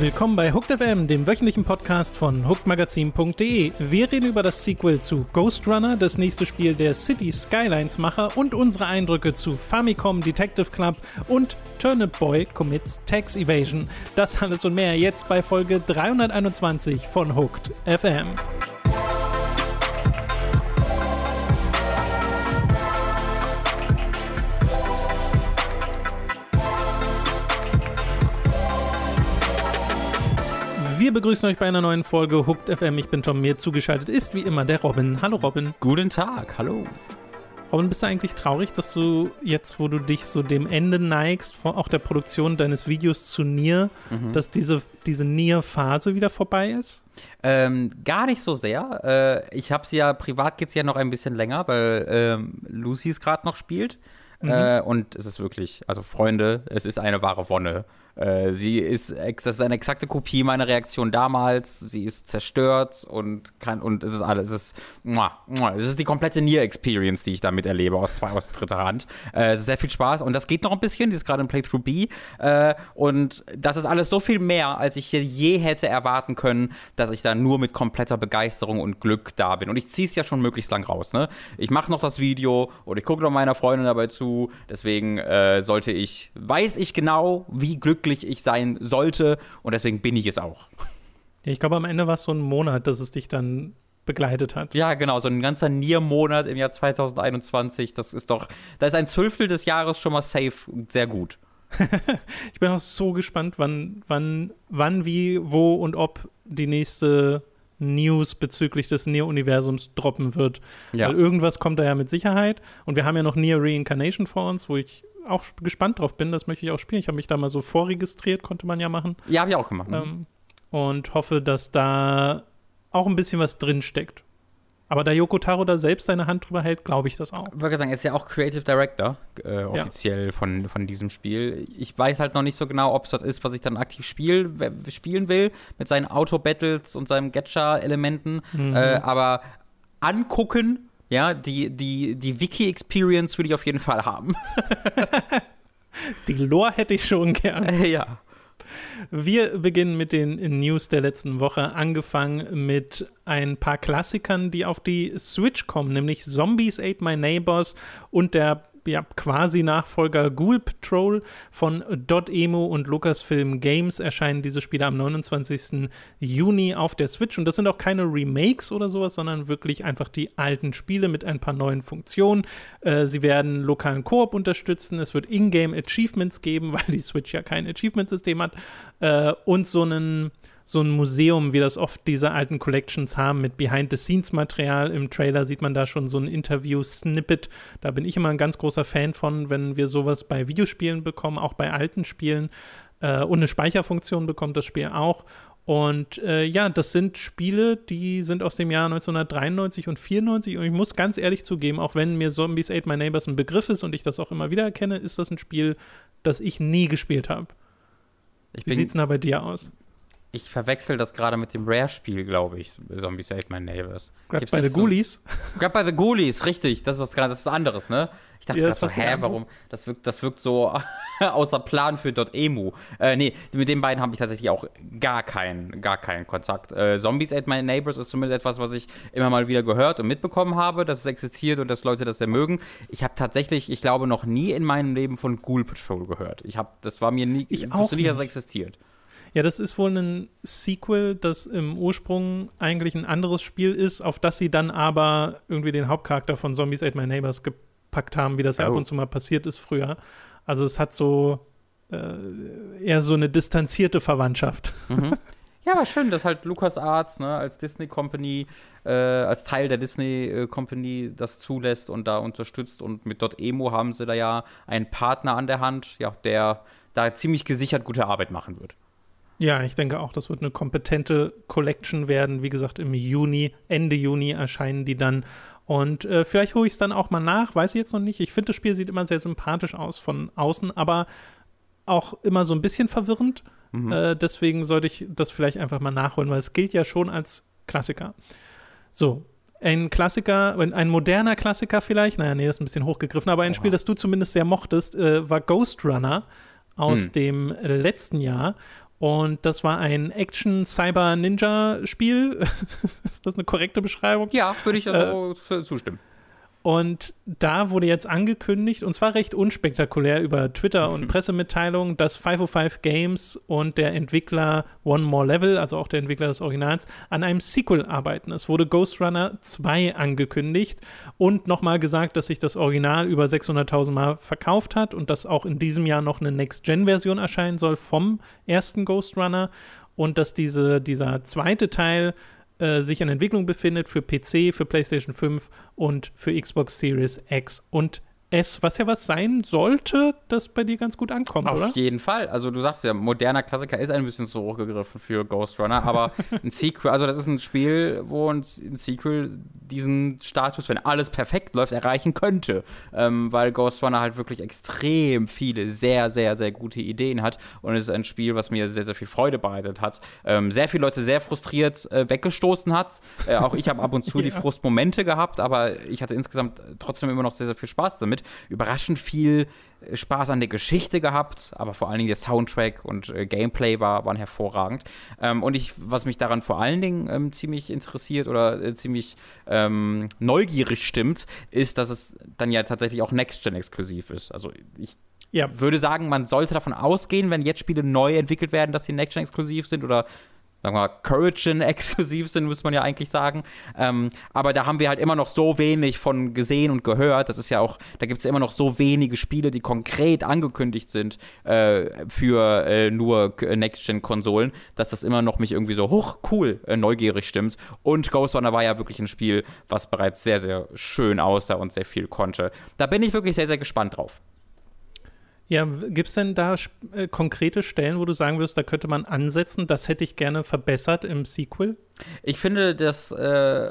Willkommen bei Hooked FM, dem wöchentlichen Podcast von hookedmagazin.de. Wir reden über das Sequel zu Ghost Runner, das nächste Spiel der City Skylines Macher und unsere Eindrücke zu Famicom Detective Club und Turnip Boy Commits Tax Evasion. Das alles und mehr jetzt bei Folge 321 von Hooked FM. Wir begrüßen euch bei einer neuen Folge Hooked FM. Ich bin Tom, mir zugeschaltet ist wie immer der Robin. Hallo Robin. Guten Tag, hallo. Robin, bist du eigentlich traurig, dass du jetzt, wo du dich so dem Ende neigst, auch der Produktion deines Videos zu Nier, mhm. dass diese, diese Nier-Phase wieder vorbei ist? Ähm, gar nicht so sehr. Äh, ich habe sie ja, privat geht es ja noch ein bisschen länger, weil ähm, Lucy es gerade noch spielt. Mhm. Äh, und es ist wirklich, also Freunde, es ist eine wahre Wonne. Äh, sie ist, das ist eine exakte Kopie meiner Reaktion damals. Sie ist zerstört und kann, und es ist alles, es ist, muah, muah, es ist die komplette Nier-Experience, die ich damit erlebe, aus zwei, aus dritter Hand. Äh, es ist sehr viel Spaß und das geht noch ein bisschen, die ist gerade in Playthrough B. Äh, und das ist alles so viel mehr, als ich je hätte erwarten können, dass ich da nur mit kompletter Begeisterung und Glück da bin. Und ich ziehe es ja schon möglichst lang raus, ne? Ich mache noch das Video und ich gucke noch meiner Freundin dabei zu. Deswegen äh, sollte ich, weiß ich genau, wie glücklich glücklich ich sein sollte und deswegen bin ich es auch. Ich glaube, am Ende war es so ein Monat, dass es dich dann begleitet hat. Ja, genau, so ein ganzer Nier-Monat im Jahr 2021, das ist doch, da ist ein Zwölftel des Jahres schon mal safe sehr gut. ich bin auch so gespannt, wann, wann, wann, wie, wo und ob die nächste News bezüglich des Nier-Universums droppen wird. Ja. Weil irgendwas kommt da ja mit Sicherheit. Und wir haben ja noch Nier Reincarnation vor uns, wo ich auch gespannt drauf bin. Das möchte ich auch spielen. Ich habe mich da mal so vorregistriert, konnte man ja machen. Ja, habe ich auch gemacht. Ähm, und hoffe, dass da auch ein bisschen was drin steckt. Aber da Yoko Taro da selbst seine Hand drüber hält, glaube ich das auch. Ich würde sagen, er ist ja auch Creative Director äh, offiziell ja. von, von diesem Spiel. Ich weiß halt noch nicht so genau, ob es das ist, was ich dann aktiv spiel, spielen will, mit seinen Auto-Battles und seinen Gacha-Elementen. Mhm. Äh, aber angucken ja, die, die, die Wiki-Experience würde ich auf jeden Fall haben. die Lore hätte ich schon gern. Ja. Wir beginnen mit den News der letzten Woche, angefangen mit ein paar Klassikern, die auf die Switch kommen, nämlich Zombies Ate My Neighbors und der ja, quasi Nachfolger Ghoul Patrol von Dotemu und Lucasfilm Games erscheinen diese Spiele am 29. Juni auf der Switch. Und das sind auch keine Remakes oder sowas, sondern wirklich einfach die alten Spiele mit ein paar neuen Funktionen. Äh, sie werden lokalen Koop unterstützen. Es wird Ingame Achievements geben, weil die Switch ja kein Achievement-System hat. Äh, und so einen so ein Museum, wie das oft diese alten Collections haben, mit Behind-the-Scenes-Material. Im Trailer sieht man da schon so ein Interview-Snippet. Da bin ich immer ein ganz großer Fan von, wenn wir sowas bei Videospielen bekommen, auch bei alten Spielen. Äh, und eine Speicherfunktion bekommt das Spiel auch. Und äh, ja, das sind Spiele, die sind aus dem Jahr 1993 und 94. Und ich muss ganz ehrlich zugeben, auch wenn mir Zombies Ate My Neighbors ein Begriff ist und ich das auch immer wieder erkenne, ist das ein Spiel, das ich nie gespielt habe. Wie sieht es denn da bei dir aus? Ich verwechsel das gerade mit dem Rare-Spiel, glaube ich. Zombies Ate My Neighbors. Grab by the Ghoulies. So? Grab by the Ghoulies, richtig. Das ist was, das ist was anderes, ne? Ich dachte ja, das so, hä, warum? Das wirkt, das wirkt so außer Plan für .emu. Äh, nee, mit den beiden habe ich tatsächlich auch gar keinen, gar keinen Kontakt. Äh, Zombies Ate My Neighbors ist zumindest etwas, was ich immer mal wieder gehört und mitbekommen habe, dass es existiert und dass Leute das sehr mögen. Ich habe tatsächlich, ich glaube, noch nie in meinem Leben von Ghoul Patrol gehört. Ich habe, das war mir nie, ich auch nicht, dass es existiert. Ja, das ist wohl ein Sequel, das im Ursprung eigentlich ein anderes Spiel ist, auf das sie dann aber irgendwie den Hauptcharakter von Zombies Ate My Neighbors gepackt haben, wie das ja oh. ab und zu mal passiert ist früher. Also es hat so äh, eher so eine distanzierte Verwandtschaft. Mhm. Ja, aber schön, dass halt LucasArts ne, als Disney Company, äh, als Teil der Disney äh, Company das zulässt und da unterstützt. Und mit .emo haben sie da ja einen Partner an der Hand, ja, der da ziemlich gesichert gute Arbeit machen wird. Ja, ich denke auch, das wird eine kompetente Collection werden. Wie gesagt, im Juni, Ende Juni erscheinen die dann. Und äh, vielleicht hole ich es dann auch mal nach, weiß ich jetzt noch nicht. Ich finde, das Spiel sieht immer sehr sympathisch aus von außen, aber auch immer so ein bisschen verwirrend. Mhm. Äh, deswegen sollte ich das vielleicht einfach mal nachholen, weil es gilt ja schon als Klassiker. So, ein Klassiker, ein moderner Klassiker vielleicht, naja, nee, das ist ein bisschen hochgegriffen, aber ein Oha. Spiel, das du zumindest sehr mochtest, äh, war Ghost Runner aus hm. dem letzten Jahr. Und das war ein Action-Cyber-Ninja-Spiel. ist das eine korrekte Beschreibung? Ja, würde ich also äh, zustimmen. Und da wurde jetzt angekündigt, und zwar recht unspektakulär über Twitter und Pressemitteilungen, dass 505 Games und der Entwickler One More Level, also auch der Entwickler des Originals, an einem Sequel arbeiten. Es wurde Ghost Runner 2 angekündigt und nochmal gesagt, dass sich das Original über 600.000 Mal verkauft hat und dass auch in diesem Jahr noch eine Next-Gen-Version erscheinen soll vom ersten Ghost Runner und dass diese, dieser zweite Teil äh, sich in Entwicklung befindet für PC, für PlayStation 5 und für Xbox Series X und S, was ja was sein sollte, das bei dir ganz gut ankommt, Auf oder? Auf jeden Fall. Also du sagst ja, moderner Klassiker ist ein bisschen zu hochgegriffen für Ghost Runner, aber ein Sequel, also das ist ein Spiel, wo ein, ein Sequel diesen Status, wenn alles perfekt läuft, erreichen könnte. Ähm, weil Ghost Runner halt wirklich extrem viele sehr, sehr, sehr gute Ideen hat und es ist ein Spiel, was mir sehr, sehr viel Freude bereitet hat. Ähm, sehr viele Leute sehr frustriert äh, weggestoßen hat. Äh, auch ich habe ab und zu ja. die Frustmomente gehabt, aber ich hatte insgesamt trotzdem immer noch sehr, sehr viel Spaß damit. Überraschend viel Spaß an der Geschichte gehabt, aber vor allen Dingen der Soundtrack und äh, Gameplay war, waren hervorragend. Ähm, und ich, was mich daran vor allen Dingen ähm, ziemlich interessiert oder äh, ziemlich ähm, neugierig stimmt, ist, dass es dann ja tatsächlich auch Next-Gen-exklusiv ist. Also ich ja. würde sagen, man sollte davon ausgehen, wenn jetzt Spiele neu entwickelt werden, dass sie Next-Gen-exklusiv sind oder sagen wir mal, Courageon exklusiv sind, muss man ja eigentlich sagen. Ähm, aber da haben wir halt immer noch so wenig von gesehen und gehört. Das ist ja auch, da gibt es immer noch so wenige Spiele, die konkret angekündigt sind äh, für äh, nur Next-Gen-Konsolen, dass das immer noch mich irgendwie so hoch cool äh, neugierig stimmt. Und Ghost Runner war ja wirklich ein Spiel, was bereits sehr, sehr schön aussah und sehr viel konnte. Da bin ich wirklich sehr, sehr gespannt drauf. Ja, gibt es denn da äh, konkrete Stellen, wo du sagen wirst, da könnte man ansetzen, das hätte ich gerne verbessert im Sequel? Ich finde, dass äh,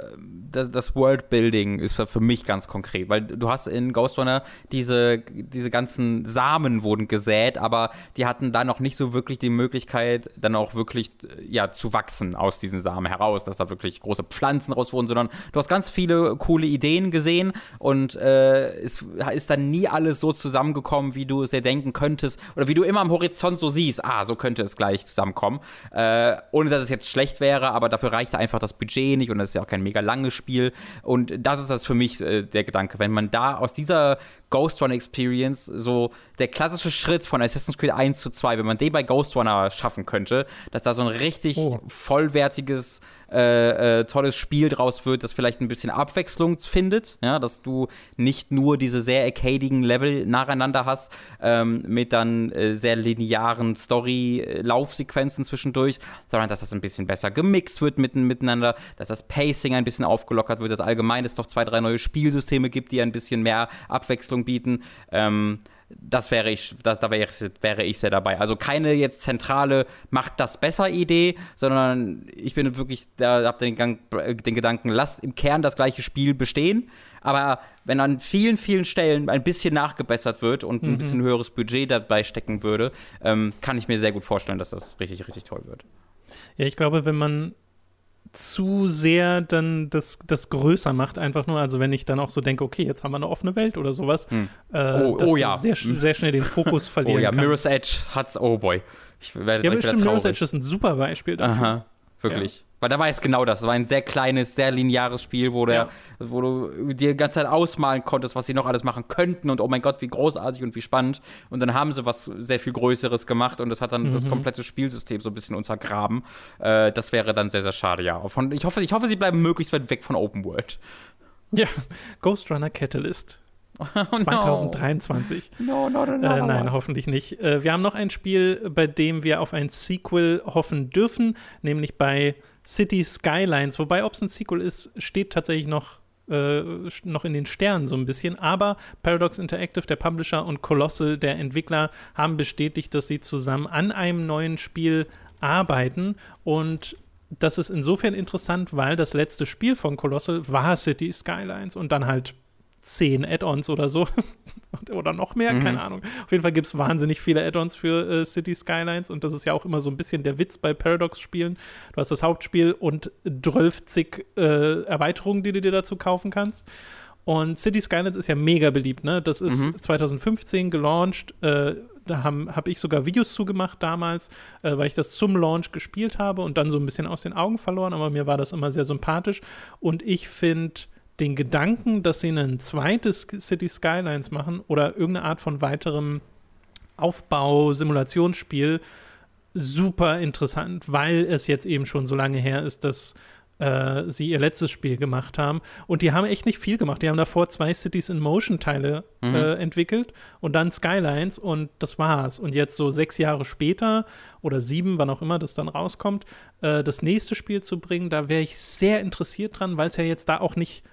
das, das Worldbuilding ist für mich ganz konkret, weil du hast in Ghost Runner diese, diese ganzen Samen wurden gesät, aber die hatten da noch nicht so wirklich die Möglichkeit, dann auch wirklich ja, zu wachsen aus diesen Samen heraus, dass da wirklich große Pflanzen raus wurden, sondern du hast ganz viele coole Ideen gesehen und äh, es ist dann nie alles so zusammengekommen, wie du es dir denken könntest oder wie du immer am Horizont so siehst, ah, so könnte es gleich zusammenkommen, äh, ohne dass es jetzt schlecht wäre, aber dafür reichte einfach das Budget nicht und das ist ja auch kein mega langes Spiel. Und das ist das für mich äh, der Gedanke. Wenn man da aus dieser Ghost Runner Experience so der klassische Schritt von Assassin's Creed 1 zu 2, wenn man den bei Ghost Runner schaffen könnte, dass da so ein richtig oh. vollwertiges äh, äh, tolles Spiel draus wird, das vielleicht ein bisschen Abwechslung findet, ja, dass du nicht nur diese sehr arcadigen Level nacheinander hast, ähm, mit dann äh, sehr linearen Story-Laufsequenzen zwischendurch, sondern dass das ein bisschen besser gemixt wird mitten, miteinander, dass das Pacing ein bisschen aufgelockert wird, dass allgemein es noch zwei, drei neue Spielsysteme gibt, die ein bisschen mehr Abwechslung bieten. Ähm, das wäre ich, das, da wäre ich, wäre ich sehr dabei. Also keine jetzt zentrale macht das besser Idee, sondern ich bin wirklich, da habe den, den Gedanken, lasst im Kern das gleiche Spiel bestehen, aber wenn an vielen, vielen Stellen ein bisschen nachgebessert wird und ein mhm. bisschen höheres Budget dabei stecken würde, ähm, kann ich mir sehr gut vorstellen, dass das richtig, richtig toll wird. Ja, ich glaube, wenn man zu sehr dann das, das größer macht, einfach nur. Also wenn ich dann auch so denke, okay, jetzt haben wir eine offene Welt oder sowas, hm. äh, oh, dass oh, ja. sehr, hm. sehr schnell den Fokus verlieren Oh ja, kann. Mirror's Edge hat's, oh boy. Ich werde ja, bestimmt, Mirror's Edge ist ein super Beispiel dafür. Aha, wirklich. Ja. Weil da war es genau das. Es war ein sehr kleines, sehr lineares Spiel, wo, der, ja. wo du dir die ganze Zeit ausmalen konntest, was sie noch alles machen könnten und oh mein Gott, wie großartig und wie spannend. Und dann haben sie was sehr viel Größeres gemacht und das hat dann mhm. das komplette Spielsystem so ein bisschen untergraben. Äh, das wäre dann sehr, sehr schade, ja. Von, ich, hoffe, ich hoffe, sie bleiben möglichst weit weg von Open World. Ja, Ghost Runner Catalyst. Oh, 2023. No, no, no, no, äh, nein, hoffentlich nicht. Äh, wir haben noch ein Spiel, bei dem wir auf ein Sequel hoffen dürfen, nämlich bei City Skylines. Wobei, ob es ein Sequel ist, steht tatsächlich noch, äh, noch in den Sternen so ein bisschen. Aber Paradox Interactive, der Publisher, und Colossal, der Entwickler, haben bestätigt, dass sie zusammen an einem neuen Spiel arbeiten. Und das ist insofern interessant, weil das letzte Spiel von Colossal war City Skylines und dann halt zehn Add-ons oder so. oder noch mehr, mhm. keine Ahnung. Auf jeden Fall gibt es wahnsinnig viele Add-ons für äh, City Skylines und das ist ja auch immer so ein bisschen der Witz bei Paradox-Spielen. Du hast das Hauptspiel und 12 äh, Erweiterungen, die du dir dazu kaufen kannst. Und City Skylines ist ja mega beliebt, ne? Das ist mhm. 2015 gelauncht. Äh, da habe hab ich sogar Videos zugemacht damals, äh, weil ich das zum Launch gespielt habe und dann so ein bisschen aus den Augen verloren, aber mir war das immer sehr sympathisch. Und ich finde den Gedanken, dass sie ein zweites City Skylines machen oder irgendeine Art von weiterem Aufbau-Simulationsspiel super interessant, weil es jetzt eben schon so lange her ist, dass äh, sie ihr letztes Spiel gemacht haben. Und die haben echt nicht viel gemacht. Die haben davor zwei Cities in Motion-Teile mhm. äh, entwickelt und dann Skylines und das war's. Und jetzt so sechs Jahre später oder sieben, wann auch immer das dann rauskommt, äh, das nächste Spiel zu bringen, da wäre ich sehr interessiert dran, weil es ja jetzt da auch nicht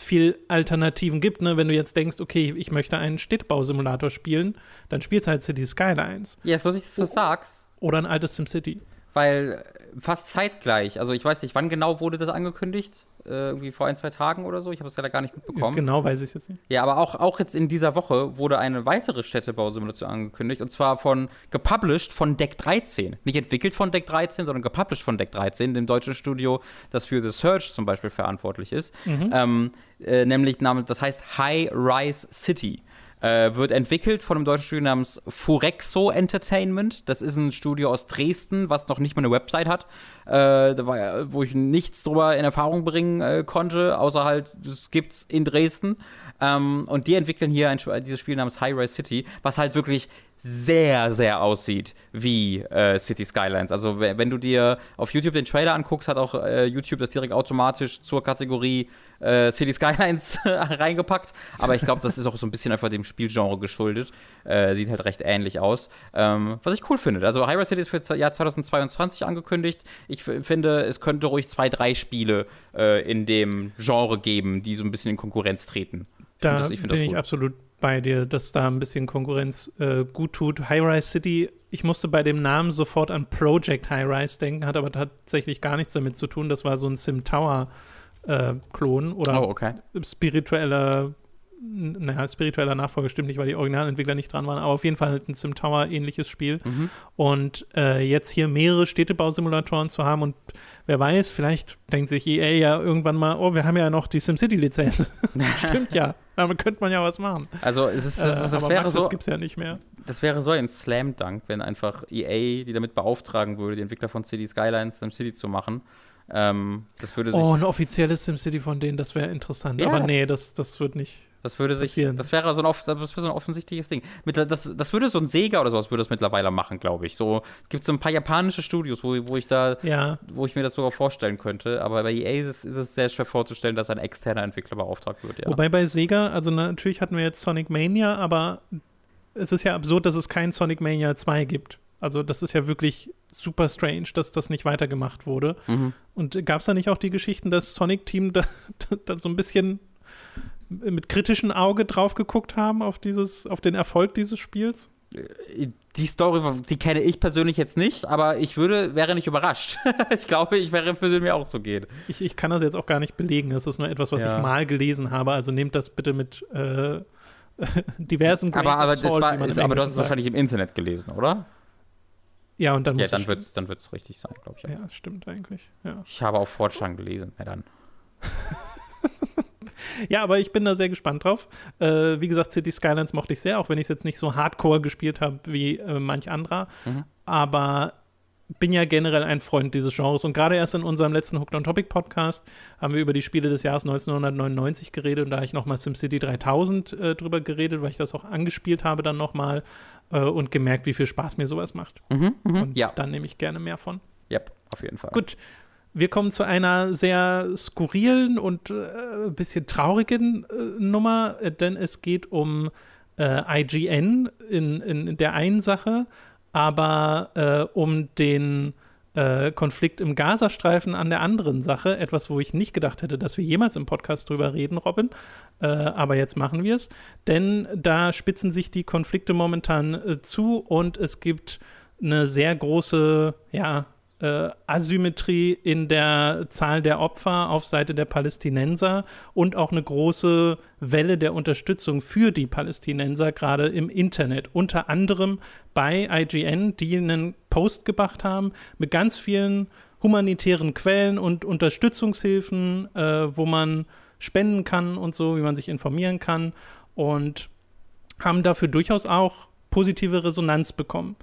viel Alternativen gibt. Ne? Wenn du jetzt denkst, okay, ich möchte einen Städtebausimulator spielen, dann spielst du halt City Skylines. Ja, yes, lustig, dass du sagst. Oder ein altes SimCity. Weil fast zeitgleich, also ich weiß nicht, wann genau wurde das angekündigt? Äh, irgendwie vor ein, zwei Tagen oder so. Ich habe es leider gar nicht mitbekommen. Genau weiß ich es jetzt nicht. Ja, aber auch, auch jetzt in dieser Woche wurde eine weitere Städtebausimulation angekündigt und zwar von, gepublished von Deck 13. Nicht entwickelt von Deck 13, sondern gepublished von Deck 13, dem deutschen Studio, das für The Search zum Beispiel verantwortlich ist. Mhm. Ähm, äh, nämlich, das heißt High Rise City. Äh, wird entwickelt von einem deutschen Studio namens Furexo Entertainment. Das ist ein Studio aus Dresden, was noch nicht mal eine Website hat, äh, war, wo ich nichts drüber in Erfahrung bringen äh, konnte, außer halt, das gibt's in Dresden. Ähm, und die entwickeln hier ein, dieses Spiel namens High Rise City, was halt wirklich sehr, sehr aussieht wie äh, City Skylines. Also wenn du dir auf YouTube den Trailer anguckst, hat auch äh, YouTube das direkt automatisch zur Kategorie äh, City Skylines reingepackt. Aber ich glaube, das ist auch so ein bisschen einfach dem Spielgenre geschuldet. Äh, sieht halt recht ähnlich aus. Ähm, was ich cool finde. Also Hyrule City ist für das Jahr 2022 angekündigt. Ich finde, es könnte ruhig zwei, drei Spiele äh, in dem Genre geben, die so ein bisschen in Konkurrenz treten. Da das, ich bin ich absolut bei dir, dass da ein bisschen Konkurrenz äh, gut tut. High-Rise City, ich musste bei dem Namen sofort an Project High-Rise denken, hat aber tatsächlich gar nichts damit zu tun. Das war so ein Sim Tower-Klon äh, oder oh, okay. spiritueller naja, spiritueller Nachfolger stimmt nicht, weil die Originalentwickler nicht dran waren, aber auf jeden Fall halt ein Sim Tower ähnliches Spiel. Mhm. Und äh, jetzt hier mehrere Städtebausimulatoren zu haben und wer weiß, vielleicht denkt sich EA ja irgendwann mal, oh, wir haben ja noch die SimCity-Lizenz. stimmt ja. Damit könnte man ja was machen. Also es ist, das, das, das äh, wäre Max, so. Das gibt's ja nicht mehr. Das wäre so ein Slam Dunk, wenn einfach EA die damit beauftragen würde, die Entwickler von City Skylines SimCity zu machen. Ähm, das würde oh, ein offizielles SimCity von denen, das wäre interessant. Ja, Aber nee, das, das wird nicht. Das würde sich, passieren. das wäre so ein, das wäre so ein offensichtliches Ding. das, das würde so ein Sega oder sowas würde das mittlerweile machen, glaube ich. So, es gibt so ein paar japanische Studios, wo, wo ich da, ja. wo ich mir das sogar vorstellen könnte. Aber bei EA ist, ist es sehr schwer vorzustellen, dass ein externer Entwickler beauftragt wird. Ja. Wobei bei Sega, also natürlich hatten wir jetzt Sonic Mania, aber es ist ja absurd, dass es kein Sonic Mania 2 gibt. Also das ist ja wirklich super strange, dass das nicht weitergemacht wurde. Mhm. Und gab es da nicht auch die Geschichten, dass Sonic Team da, da so ein bisschen mit kritischem Auge drauf geguckt haben auf dieses, auf den Erfolg dieses Spiels? Die Story, die kenne ich persönlich jetzt nicht, aber ich würde, wäre nicht überrascht. ich glaube, ich wäre persönlich mir auch so gehen. Ich, ich kann das jetzt auch gar nicht belegen. Das ist nur etwas, was ja. ich mal gelesen habe. Also nehmt das bitte mit äh, diversen Grains Aber, aber, Salt, war, ist, aber du hast es wahrscheinlich im Internet gelesen, oder? Ja, und dann muss Ja, dann wird es dann wird's richtig sein, glaube ich. Auch. Ja, stimmt eigentlich. Ja. Ich habe auch Fortschritt gelesen. Ja, dann. ja, aber ich bin da sehr gespannt drauf. Äh, wie gesagt, City Skylines mochte ich sehr, auch wenn ich es jetzt nicht so hardcore gespielt habe wie äh, manch anderer. Mhm. Aber bin ja generell ein Freund dieses Genres und gerade erst in unserem letzten Hooked on Topic Podcast haben wir über die Spiele des Jahres 1999 geredet und da habe ich nochmal SimCity 3000 äh, drüber geredet, weil ich das auch angespielt habe dann nochmal äh, und gemerkt, wie viel Spaß mir sowas macht. Mhm, mh, und ja. dann nehme ich gerne mehr von. Ja, auf jeden Fall. Gut, wir kommen zu einer sehr skurrilen und äh, ein bisschen traurigen äh, Nummer, äh, denn es geht um äh, IGN in, in, der einen Sache, aber äh, um den äh, Konflikt im Gazastreifen an der anderen Sache. Etwas, wo ich nicht gedacht hätte, dass wir jemals im Podcast drüber reden, Robin. aber jetzt machen wir es, denn da spitzen sich die Konflikte momentan zu und es gibt eine sehr große, ja, äh, Asymmetrie in der Zahl der Opfer auf Seite der Palästinenser und auch eine große Welle der Unterstützung für die Palästinenser, gerade im Internet. Unter anderem bei IGN, die einen Post gemacht haben mit ganz vielen humanitären Quellen und Unterstützungshilfen, äh, wo man spenden kann und so, wie man sich informieren kann und haben dafür durchaus auch positive Resonanz bekommen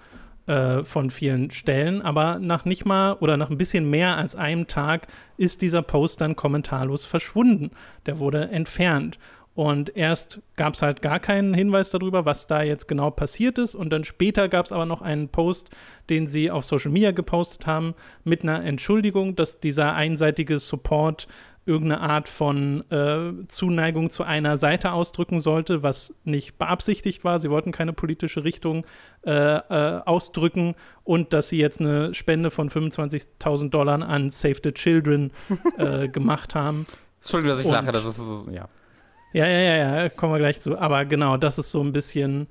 äh, von vielen Stellen, aber nach nicht mal oder nach ein bisschen mehr als einem Tag ist dieser Post dann kommentarlos verschwunden. Der wurde entfernt. Und erst gab es halt gar keinen Hinweis darüber, was da jetzt genau passiert ist. Und dann später gab es aber noch einen Post, den sie auf Social Media gepostet haben, mit einer Entschuldigung, dass dieser einseitige Support irgendeine Art von äh, Zuneigung zu einer Seite ausdrücken sollte, was nicht beabsichtigt war. Sie wollten keine politische Richtung äh, äh, ausdrücken und dass sie jetzt eine Spende von 25.000 Dollar an Save the Children äh, gemacht haben. Entschuldigung, dass ich und, lache, das ist, ja. Ja, ja, ja, ja, kommen wir gleich zu. Aber genau, das ist so ein bisschen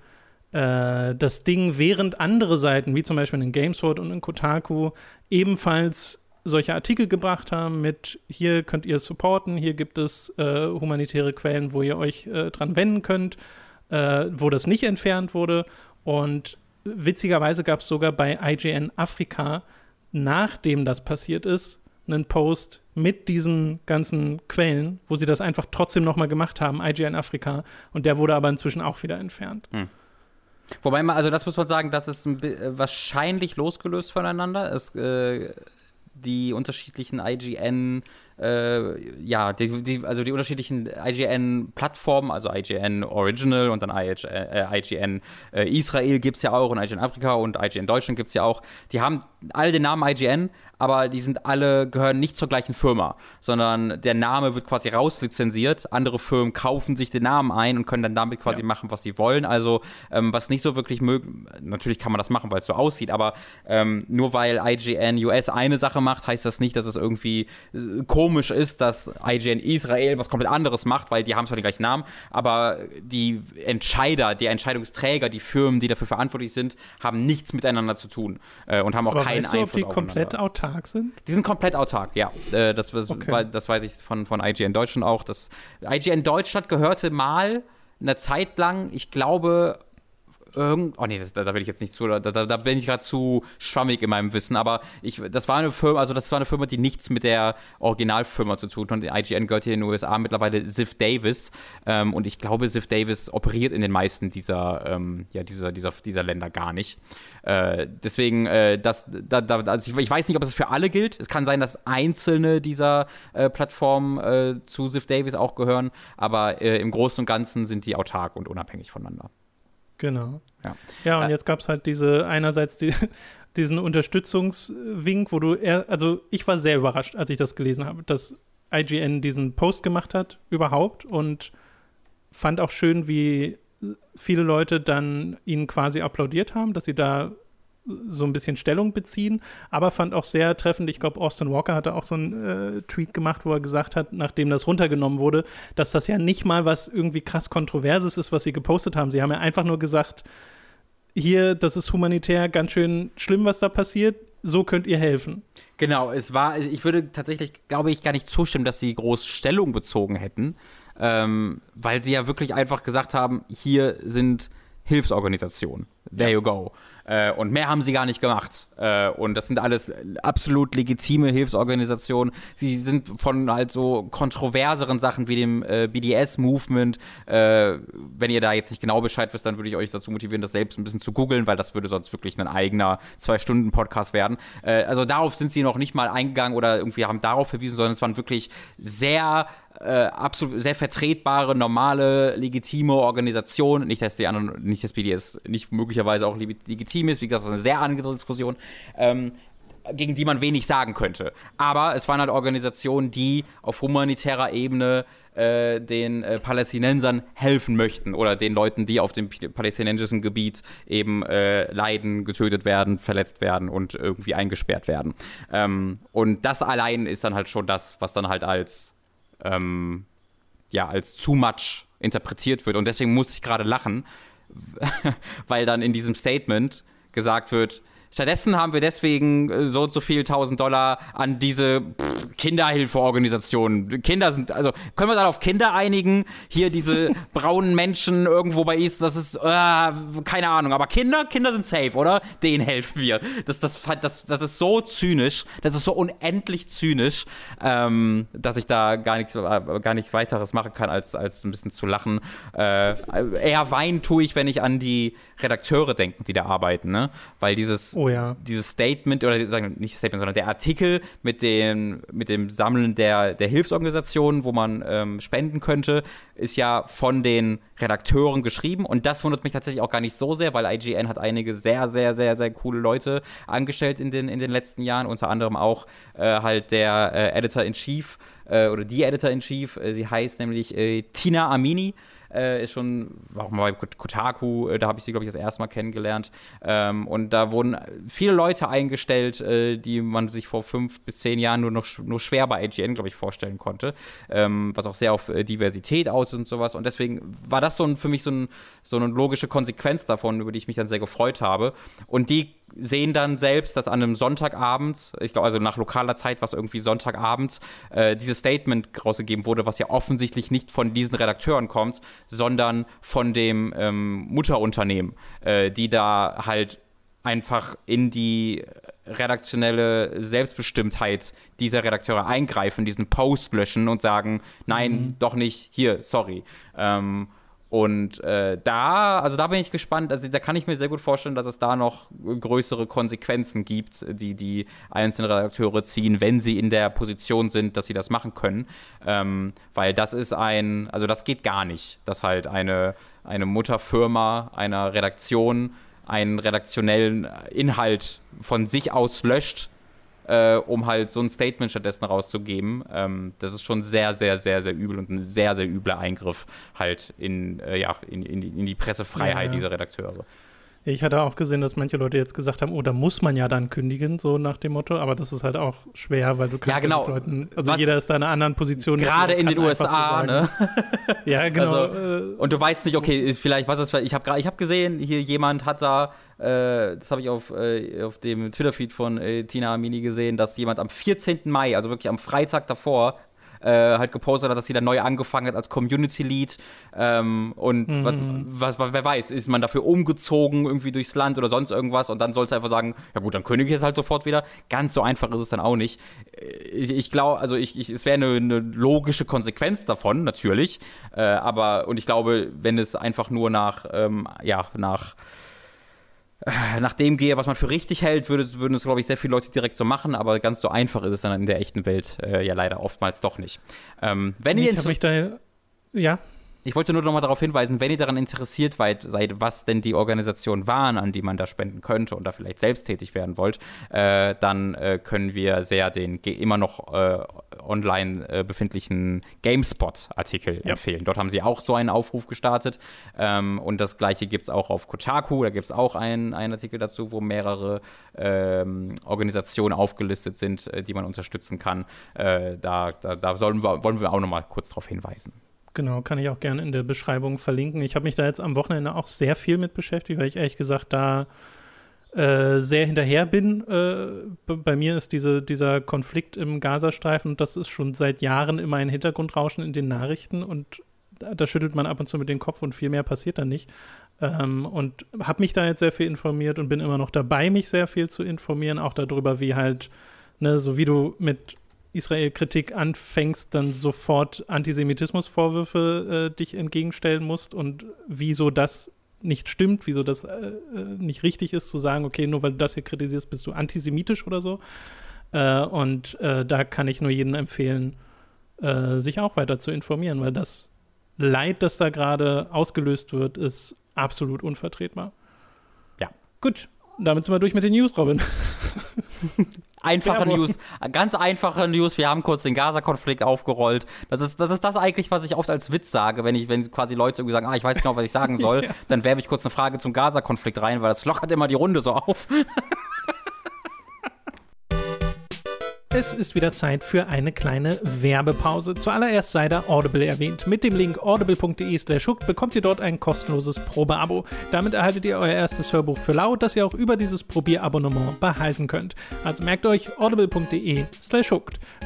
äh, das Ding, während andere Seiten, wie zum Beispiel in GameSpot und in Kotaku, ebenfalls solche Artikel gebracht haben mit hier könnt ihr supporten, hier gibt es äh, humanitäre Quellen, wo ihr euch äh, dran wenden könnt, äh, wo das nicht entfernt wurde. Und witzigerweise gab es sogar bei IGN Afrika, nachdem das passiert ist, einen Post mit diesen ganzen Quellen, wo sie das einfach trotzdem nochmal gemacht haben, IGN Afrika. Und der wurde aber inzwischen auch wieder entfernt. Hm. Wobei man, also das muss man sagen, das ist wahrscheinlich losgelöst voneinander. Es, äh, die unterschiedlichen IGN äh, ja, die, die, also die unterschiedlichen IGN-Plattformen, also IGN Original und dann IGN, äh, IGN äh, Israel gibt es ja auch und IGN Afrika und IGN Deutschland gibt es ja auch. Die haben alle den Namen IGN, aber die sind alle, gehören nicht zur gleichen Firma, sondern der Name wird quasi rauslizenziert. Andere Firmen kaufen sich den Namen ein und können dann damit quasi ja. machen, was sie wollen. Also, ähm, was nicht so wirklich möglich, natürlich kann man das machen, weil es so aussieht, aber ähm, nur weil IGN US eine Sache macht, heißt das nicht, dass es irgendwie komisch komisch ist, dass IGN Israel was komplett anderes macht, weil die haben zwar den gleichen Namen, aber die Entscheider, die Entscheidungsträger, die Firmen, die dafür verantwortlich sind, haben nichts miteinander zu tun äh, und haben auch aber keinen weißt du, Einfluss. Ob die komplett autark sind? Die sind komplett autark, ja. Äh, das, das, okay. das, weiß ich von, von IGN Deutschland auch. Das, IGN Deutschland gehörte mal eine Zeit lang, ich glaube, irgend, oh nee, das, da, da will ich jetzt nicht zu, da, da, da bin ich gerade zu schwammig in meinem Wissen, aber ich, das war eine Firma, also das war eine Firma, die nichts mit der Originalfirma zu tun hat. IGN gehört hier in den USA mittlerweile Ziff Davis ähm, und ich glaube, Ziff Davis operiert in den meisten dieser, ähm, ja, dieser, dieser, dieser Länder gar nicht. Äh, deswegen, äh, das, da, da, also ich, ich, weiß nicht, ob es für alle gilt. Es kann sein, dass einzelne dieser äh, Plattformen äh, zu Ziff Davis auch gehören, aber äh, im Großen und Ganzen sind die autark und unabhängig voneinander. Genau. Ja, ja und äh, jetzt gab es halt diese, einerseits die, diesen Unterstützungswink, wo du, eher, also ich war sehr überrascht, als ich das gelesen habe, dass IGN diesen Post gemacht hat, überhaupt, und fand auch schön, wie viele Leute dann ihn quasi applaudiert haben, dass sie da so ein bisschen Stellung beziehen, aber fand auch sehr treffend, ich glaube, Austin Walker hatte auch so einen äh, Tweet gemacht, wo er gesagt hat, nachdem das runtergenommen wurde, dass das ja nicht mal was irgendwie krass Kontroverses ist, was sie gepostet haben. Sie haben ja einfach nur gesagt, hier, das ist humanitär ganz schön schlimm, was da passiert, so könnt ihr helfen. Genau, es war, ich würde tatsächlich, glaube ich, gar nicht zustimmen, dass sie groß Stellung bezogen hätten, ähm, weil sie ja wirklich einfach gesagt haben, hier sind Hilfsorganisationen. There you go. Äh, und mehr haben sie gar nicht gemacht. Äh, und das sind alles absolut legitime Hilfsorganisationen. Sie sind von halt so kontroverseren Sachen wie dem äh, BDS-Movement. Äh, wenn ihr da jetzt nicht genau Bescheid wisst, dann würde ich euch dazu motivieren, das selbst ein bisschen zu googeln, weil das würde sonst wirklich ein eigener Zwei-Stunden-Podcast werden. Äh, also darauf sind sie noch nicht mal eingegangen oder irgendwie haben darauf verwiesen, sondern es waren wirklich sehr äh, absolut sehr vertretbare, normale, legitime Organisation. Nicht, dass die anderen, nicht, dass BDS nicht möglicherweise auch legitim ist, wie gesagt, das ist eine sehr andere Diskussion. Ähm, gegen die man wenig sagen könnte. Aber es waren halt Organisationen, die auf humanitärer Ebene äh, den äh, Palästinensern helfen möchten oder den Leuten, die auf dem palästinensischen Gebiet eben äh, leiden, getötet werden, verletzt werden und irgendwie eingesperrt werden. Ähm, und das allein ist dann halt schon das, was dann halt als ähm, ja, als too much interpretiert wird. Und deswegen muss ich gerade lachen, weil dann in diesem Statement gesagt wird, Stattdessen haben wir deswegen äh, so und so viel tausend Dollar an diese Kinderhilfeorganisationen. Kinder sind, also können wir dann auf Kinder einigen? Hier diese braunen Menschen irgendwo bei East, das ist, äh, keine Ahnung, aber Kinder, Kinder sind safe, oder? Denen helfen wir. Das, das, das, das ist so zynisch, das ist so unendlich zynisch, ähm, dass ich da gar nichts, äh, gar nichts weiteres machen kann, als, als ein bisschen zu lachen. Äh, eher weinen tue ich, wenn ich an die Redakteure denke, die da arbeiten, ne? Weil dieses. Oh Oh ja. Dieses Statement, oder sagen nicht Statement, sondern der Artikel mit dem, mit dem Sammeln der, der Hilfsorganisationen, wo man ähm, spenden könnte, ist ja von den Redakteuren geschrieben. Und das wundert mich tatsächlich auch gar nicht so sehr, weil IGN hat einige sehr, sehr, sehr, sehr coole Leute angestellt in den, in den letzten Jahren. Unter anderem auch äh, halt der äh, Editor-in-Chief äh, oder die Editor-in-Chief. Äh, sie heißt nämlich äh, Tina Amini äh, ist schon, war auch mal bei Kotaku, äh, da habe ich sie, glaube ich, das erste Mal kennengelernt. Ähm, und da wurden viele Leute eingestellt, äh, die man sich vor fünf bis zehn Jahren nur noch nur schwer bei IGN, glaube ich, vorstellen konnte. Ähm, was auch sehr auf äh, Diversität aus und sowas. Und deswegen war das so ein, für mich so, ein, so eine logische Konsequenz davon, über die ich mich dann sehr gefreut habe. Und die sehen dann selbst, dass an einem Sonntagabend, ich glaube, also nach lokaler Zeit, was irgendwie Sonntagabend, äh, dieses Statement rausgegeben wurde, was ja offensichtlich nicht von diesen Redakteuren kommt, sondern von dem ähm, Mutterunternehmen, äh, die da halt einfach in die redaktionelle Selbstbestimmtheit dieser Redakteure eingreifen, diesen Post löschen und sagen, nein, mhm. doch nicht, hier, sorry. Ähm, und äh, da, also da bin ich gespannt, also da kann ich mir sehr gut vorstellen, dass es da noch größere Konsequenzen gibt, die die einzelnen Redakteure ziehen, wenn sie in der Position sind, dass sie das machen können. Ähm, weil das ist ein, also das geht gar nicht, dass halt eine, eine Mutterfirma einer Redaktion einen redaktionellen Inhalt von sich aus löscht äh, um halt so ein Statement stattdessen rauszugeben. Ähm, das ist schon sehr, sehr, sehr, sehr übel und ein sehr, sehr übler Eingriff halt in, äh, ja, in, in, die, in die Pressefreiheit ja, ja. dieser Redakteure. Ich hatte auch gesehen, dass manche Leute jetzt gesagt haben, oh, da muss man ja dann kündigen, so nach dem Motto. Aber das ist halt auch schwer, weil du kannst ja, genau. Ja Leuten, also Was, jeder ist da in einer anderen Position. Gerade in den USA, so ne? ja, genau. Also, äh, und du weißt nicht, okay, vielleicht, was ist, ich habe ich hab gesehen, hier jemand hat da, äh, das habe ich auf, äh, auf dem Twitter-Feed von äh, Tina Amini gesehen, dass jemand am 14. Mai, also wirklich am Freitag davor, äh, halt gepostet hat, dass sie da neu angefangen hat als Community Lead. Ähm, und mhm. was, was, wer weiß, ist man dafür umgezogen irgendwie durchs Land oder sonst irgendwas und dann sollst du einfach sagen, ja gut, dann kündige ich es halt sofort wieder. Ganz so einfach ist es dann auch nicht. Äh, ich, ich glaube, also ich, ich, es wäre eine, eine, logische Konsequenz davon, natürlich. Äh, aber, und ich glaube, wenn es einfach nur nach, ähm, ja, nach nach dem gehe, was man für richtig hält, würde, würden es, glaube ich, sehr viele Leute direkt so machen, aber ganz so einfach ist es dann in der echten Welt äh, ja leider oftmals doch nicht. Ähm, wenn ich habe mich da, ja. Ich wollte nur noch mal darauf hinweisen, wenn ihr daran interessiert seid, was denn die Organisationen waren, an die man da spenden könnte und da vielleicht selbst tätig werden wollt, äh, dann äh, können wir sehr den immer noch äh, online äh, befindlichen GameSpot-Artikel ja. empfehlen. Dort haben sie auch so einen Aufruf gestartet ähm, und das gleiche gibt es auch auf Kotaku, da gibt es auch einen, einen Artikel dazu, wo mehrere ähm, Organisationen aufgelistet sind, äh, die man unterstützen kann. Äh, da, da, da sollen wir, wollen wir auch noch mal kurz darauf hinweisen. Genau, kann ich auch gerne in der Beschreibung verlinken. Ich habe mich da jetzt am Wochenende auch sehr viel mit beschäftigt, weil ich ehrlich gesagt da äh, sehr hinterher bin. Äh, bei mir ist diese, dieser Konflikt im Gazastreifen das ist schon seit Jahren immer ein Hintergrundrauschen in den Nachrichten und da, da schüttelt man ab und zu mit dem Kopf und viel mehr passiert dann nicht. Ähm, und habe mich da jetzt sehr viel informiert und bin immer noch dabei, mich sehr viel zu informieren, auch darüber, wie halt, ne, so wie du mit Israel-Kritik anfängst, dann sofort Antisemitismusvorwürfe äh, dich entgegenstellen musst und wieso das nicht stimmt, wieso das äh, äh, nicht richtig ist, zu sagen, okay, nur weil du das hier kritisierst, bist du antisemitisch oder so. Äh, und äh, da kann ich nur jedem empfehlen, äh, sich auch weiter zu informieren, weil das Leid, das da gerade ausgelöst wird, ist absolut unvertretbar. Ja. Gut, damit sind wir durch mit den News, Robin. Einfache. News, ganz einfache News. Wir haben kurz den Gaza-Konflikt aufgerollt. Das ist, das ist das eigentlich, was ich oft als Witz sage, wenn ich, wenn quasi Leute irgendwie sagen, ah, ich weiß genau, was ich sagen soll, ja. dann werfe ich kurz eine Frage zum Gaza-Konflikt rein, weil das lockert immer die Runde so auf. Es ist wieder Zeit für eine kleine Werbepause. Zuallererst sei da Audible erwähnt. Mit dem Link audible.de slash bekommt ihr dort ein kostenloses Probeabo. Damit erhaltet ihr euer erstes Hörbuch für laut, das ihr auch über dieses Probierabonnement behalten könnt. Also merkt euch audible.de slash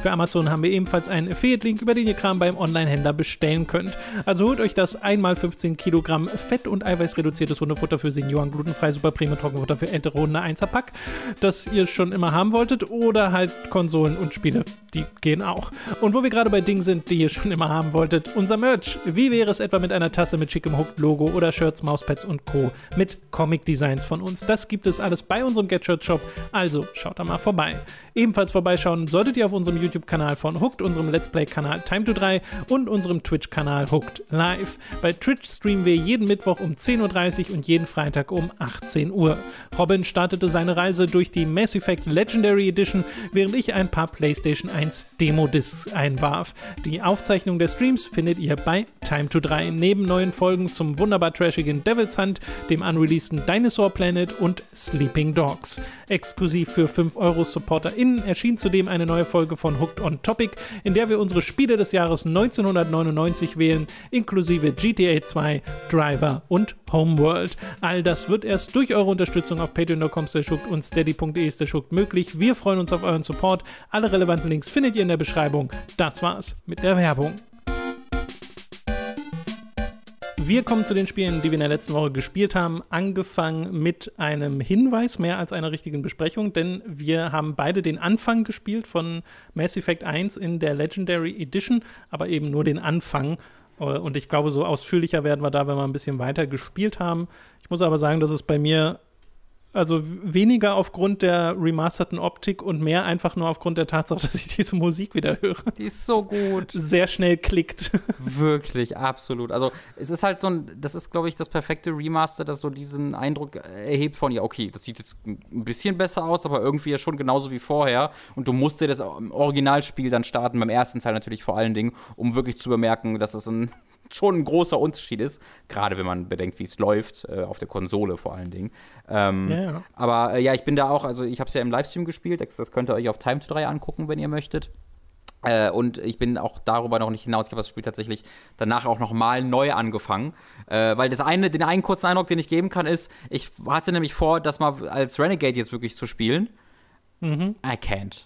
Für Amazon haben wir ebenfalls einen Affiliate-Link, über den ihr Kram beim Online-Händler bestellen könnt. Also holt euch das 1x15 Kilogramm Fett- und Eiweißreduziertes Hundefutter für Senioren, glutenfrei, super Premium Trockenfutter für ältere Hunde 1er Pack, das ihr schon immer haben wolltet oder halt Konsolen Konsolen und Spiele. Die gehen auch. Und wo wir gerade bei Dingen sind, die ihr schon immer haben wolltet, unser Merch. Wie wäre es etwa mit einer Tasse mit schickem Hooked-Logo oder Shirts, Mauspads und Co. mit Comic-Designs von uns? Das gibt es alles bei unserem Get-Shirt-Shop. Also schaut da mal vorbei. Ebenfalls vorbeischauen solltet ihr auf unserem YouTube-Kanal von Hooked, unserem Let's Play-Kanal Time to 3 und unserem Twitch-Kanal Hooked Live. Bei Twitch streamen wir jeden Mittwoch um 10.30 Uhr und jeden Freitag um 18 Uhr. Robin startete seine Reise durch die Mass Effect Legendary Edition, während ich ein paar PlayStation 1 Demo-Discs einwarf. Die Aufzeichnung der Streams findet ihr bei Time to 3 neben neuen Folgen zum wunderbar trashigen Devil's Hunt, dem unreleaseden Dinosaur Planet und Sleeping Dogs. Exklusiv für 5 Euro Supporter HörerInnen erschien zudem eine neue Folge von Hooked on Topic, in der wir unsere Spiele des Jahres 1999 wählen, inklusive GTA 2, Driver und Homeworld. All das wird erst durch eure Unterstützung auf patreon.com und steady.de möglich. Wir freuen uns auf euren Support. Alle relevanten Links findet ihr in der Beschreibung. Das war's mit der Werbung. Wir kommen zu den Spielen, die wir in der letzten Woche gespielt haben, angefangen mit einem Hinweis mehr als einer richtigen Besprechung, denn wir haben beide den Anfang gespielt von Mass Effect 1 in der Legendary Edition, aber eben nur den Anfang. Und ich glaube, so ausführlicher werden wir da, wenn wir ein bisschen weiter gespielt haben. Ich muss aber sagen, dass es bei mir also weniger aufgrund der remasterten Optik und mehr einfach nur aufgrund der Tatsache, dass ich diese Musik wieder höre. Die ist so gut. Sehr schnell klickt. Wirklich, absolut. Also es ist halt so ein, das ist, glaube ich, das perfekte Remaster, das so diesen Eindruck erhebt von, ja, okay, das sieht jetzt ein bisschen besser aus, aber irgendwie ja schon genauso wie vorher. Und du musst dir das Originalspiel dann starten, beim ersten Teil natürlich vor allen Dingen, um wirklich zu bemerken, dass es ein schon ein großer Unterschied ist, gerade wenn man bedenkt, wie es läuft, äh, auf der Konsole vor allen Dingen. Ähm, ja, ja. Aber äh, ja, ich bin da auch, also ich habe es ja im Livestream gespielt, das, könnt ihr euch auf Time to 3 angucken, wenn ihr möchtet. Äh, und ich bin auch darüber noch nicht hinaus. Ich habe das Spiel tatsächlich danach auch noch mal neu angefangen. Äh, weil das eine, den einen kurzen Eindruck, den ich geben kann, ist, ich hatte nämlich vor, das mal als Renegade jetzt wirklich zu spielen. Mhm. I can't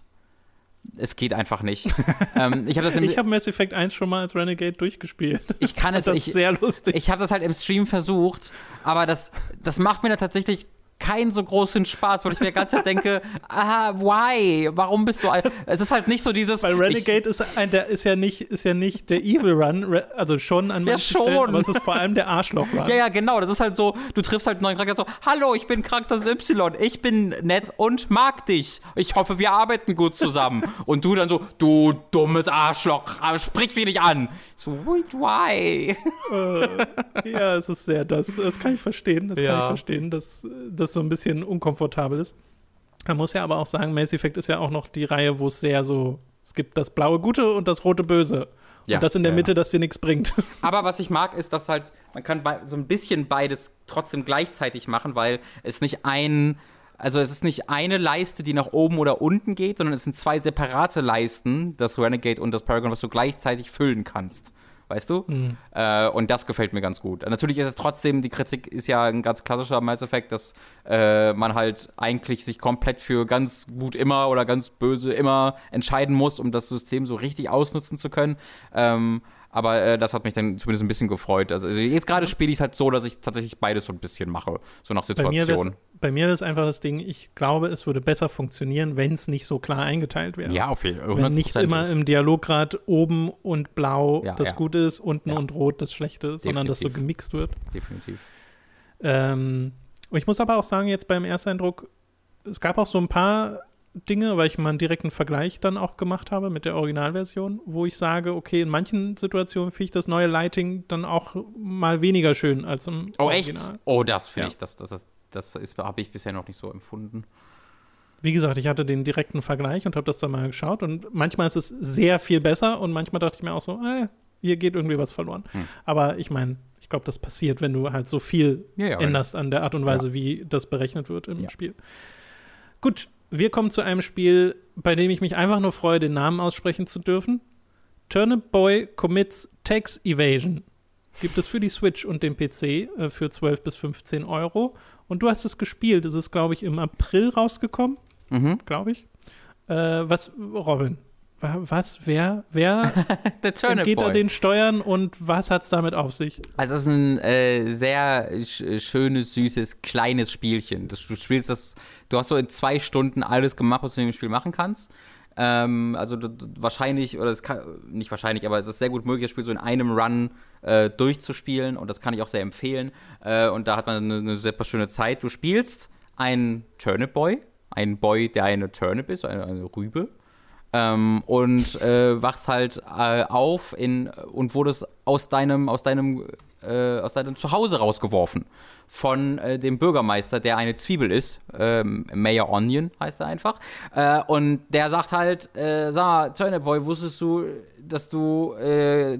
es geht einfach nicht. ähm, ich habe hab Mass Effect 1 schon mal als Renegade durchgespielt. Ich kann es, das ist sehr lustig. Ich habe das halt im Stream versucht, aber das, das macht mir da tatsächlich keinen so großen Spaß, weil ich mir ganz Zeit denke, ah, why? Warum bist du Es ist halt nicht so dieses Weil Renegade ist ein, der ist ja nicht ist ja nicht der Evil Run, also schon an manchen ja, schon. Stellen, aber es ist vor allem der Arschloch Run. Ja, ja, genau, das ist halt so, du triffst halt einen neuen Charakter so, hallo, ich bin Charakter Y, ich bin nett und mag dich. Ich hoffe, wir arbeiten gut zusammen. und du dann so, du dummes Arschloch, sprich mich nicht an. So, why? Äh, ja, es ist sehr das, das kann ich verstehen, das ja. kann ich verstehen, dass das das so ein bisschen unkomfortabel ist. Man muss ja aber auch sagen, Mass Effect ist ja auch noch die Reihe, wo es sehr so, es gibt das blaue Gute und das rote Böse. Ja, und das in der ja, Mitte, das dir nichts bringt. Aber was ich mag, ist, dass halt, man kann so ein bisschen beides trotzdem gleichzeitig machen, weil es nicht ein, also es ist nicht eine Leiste, die nach oben oder unten geht, sondern es sind zwei separate Leisten, das Renegade und das Paragon, was du gleichzeitig füllen kannst weißt du? Mhm. Äh, und das gefällt mir ganz gut. Natürlich ist es trotzdem, die Kritik ist ja ein ganz klassischer Mass Effect, dass äh, man halt eigentlich sich komplett für ganz gut immer oder ganz böse immer entscheiden muss, um das System so richtig ausnutzen zu können. Ähm, aber äh, das hat mich dann zumindest ein bisschen gefreut. Also, also jetzt gerade spiele ich es halt so, dass ich tatsächlich beides so ein bisschen mache, so nach Situation. Bei mir ist einfach das Ding, ich glaube, es würde besser funktionieren, wenn es nicht so klar eingeteilt wäre. Ja, auf jeden Fall. Wenn nicht immer im Dialoggrad oben und blau ja, das ja. Gute ist, unten ja. und rot das Schlechte ist, sondern dass so gemixt wird. Definitiv. Ähm, ich muss aber auch sagen, jetzt beim Ersteindruck, es gab auch so ein paar Dinge, weil ich mal einen direkten Vergleich dann auch gemacht habe mit der Originalversion, wo ich sage, okay, in manchen Situationen finde ich das neue Lighting dann auch mal weniger schön als im oh, Original. Oh, echt? Oh, das finde ja. ich, das, das, das, das ist, habe ich bisher noch nicht so empfunden. Wie gesagt, ich hatte den direkten Vergleich und habe das dann mal geschaut und manchmal ist es sehr viel besser und manchmal dachte ich mir auch so, äh, hier geht irgendwie was verloren. Hm. Aber ich meine, ich glaube, das passiert, wenn du halt so viel ja, ja, änderst an der Art und Weise, wie das berechnet wird im Spiel. Gut, wir kommen zu einem Spiel, bei dem ich mich einfach nur freue, den Namen aussprechen zu dürfen. Turnip Boy Commits Tax Evasion. Gibt es für die Switch und den PC äh, für 12 bis 15 Euro. Und du hast es gespielt. Es ist, glaube ich, im April rausgekommen. Mhm. Glaube ich. Äh, was, Robin, was, wer, wer geht da den Steuern und was hat es damit auf sich? Also es ist ein äh, sehr sch schönes, süßes, kleines Spielchen. Das, du spielst das, du hast so in zwei Stunden alles gemacht, was du in dem Spiel machen kannst. Ähm, also du, du, wahrscheinlich, oder es kann, nicht wahrscheinlich, aber es ist sehr gut möglich, das Spiel so in einem Run äh, durchzuspielen und das kann ich auch sehr empfehlen. Äh, und da hat man eine, eine sehr schöne Zeit. Du spielst einen Turnip Boy, einen Boy, der eine Turnip ist, eine, eine Rübe. Ähm, und äh, wachst halt äh, auf in, und wurdest aus deinem, aus deinem, äh, aus deinem Zuhause rausgeworfen von äh, dem Bürgermeister, der eine Zwiebel ist. Ähm, Mayor Onion heißt er einfach. Äh, und der sagt halt, äh, sag mal, Boy, wusstest du, dass du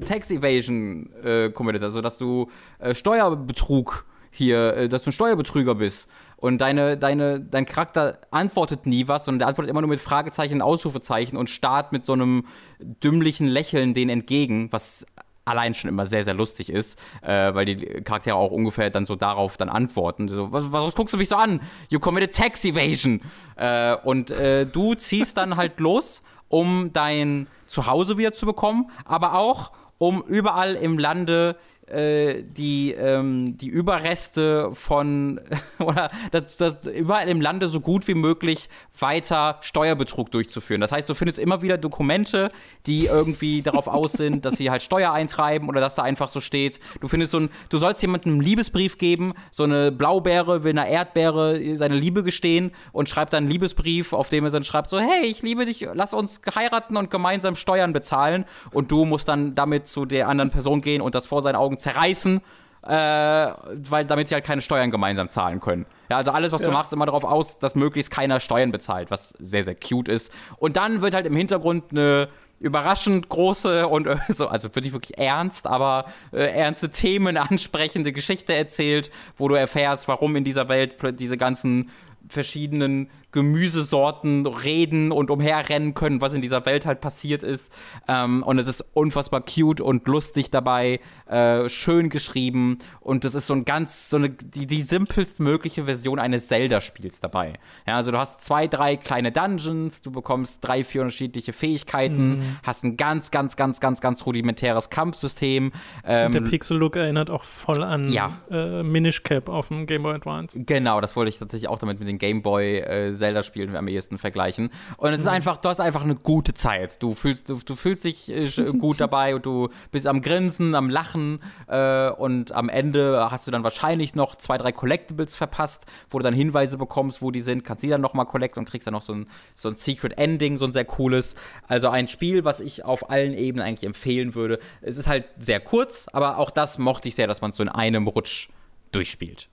Tax Evasion committed, also dass du Steuerbetrug hier, dass du ein Steuerbetrüger bist? Und deine, deine, dein Charakter antwortet nie was, sondern der antwortet immer nur mit Fragezeichen, Ausrufezeichen und starrt mit so einem dümmlichen Lächeln denen entgegen, was allein schon immer sehr, sehr lustig ist, äh, weil die Charaktere auch ungefähr dann so darauf dann antworten. So, was, was guckst du mich so an? You committed tax evasion. Äh, und äh, du ziehst dann halt los, um dein Zuhause wieder zu bekommen, aber auch um überall im Lande die, ähm, die Überreste von, oder das, das überall im Lande so gut wie möglich weiter Steuerbetrug durchzuführen. Das heißt, du findest immer wieder Dokumente, die irgendwie darauf aus sind, dass sie halt Steuer eintreiben oder dass da einfach so steht. Du findest so ein, du sollst jemandem einen Liebesbrief geben, so eine Blaubeere will einer Erdbeere seine Liebe gestehen und schreibt dann einen Liebesbrief, auf dem er dann schreibt so, hey, ich liebe dich, lass uns heiraten und gemeinsam Steuern bezahlen und du musst dann damit zu der anderen Person gehen und das vor seinen Augen Augen zerreißen, äh, weil damit sie halt keine Steuern gemeinsam zahlen können. Ja, also alles, was ja. du machst, immer darauf aus, dass möglichst keiner Steuern bezahlt, was sehr, sehr cute ist. Und dann wird halt im Hintergrund eine überraschend große und äh, so, also wirklich wirklich ernst, aber äh, ernste Themen ansprechende Geschichte erzählt, wo du erfährst, warum in dieser Welt diese ganzen verschiedenen Gemüsesorten reden und umherrennen können, was in dieser Welt halt passiert ist. Ähm, und es ist unfassbar cute und lustig dabei, äh, schön geschrieben und das ist so ein ganz, so eine, die, die simpelst mögliche Version eines Zelda-Spiels dabei. Ja, also du hast zwei, drei kleine Dungeons, du bekommst drei, vier unterschiedliche Fähigkeiten, mhm. hast ein ganz, ganz, ganz, ganz, ganz rudimentäres Kampfsystem. Ähm, der Pixel-Look erinnert auch voll an ja. äh, Minish Cap auf dem Game Boy Advance. Genau, das wollte ich tatsächlich auch damit mit den Game Boy äh, Zelda-Spielen am ehesten vergleichen. Und es ist mhm. einfach, du hast einfach eine gute Zeit. Du fühlst, du, du fühlst dich äh, gut dabei und du bist am Grinsen, am Lachen äh, und am Ende hast du dann wahrscheinlich noch zwei, drei Collectibles verpasst, wo du dann Hinweise bekommst, wo die sind, kannst die dann nochmal collecten und kriegst dann noch so ein, so ein Secret Ending, so ein sehr cooles. Also ein Spiel, was ich auf allen Ebenen eigentlich empfehlen würde. Es ist halt sehr kurz, aber auch das mochte ich sehr, dass man es so in einem Rutsch durchspielt.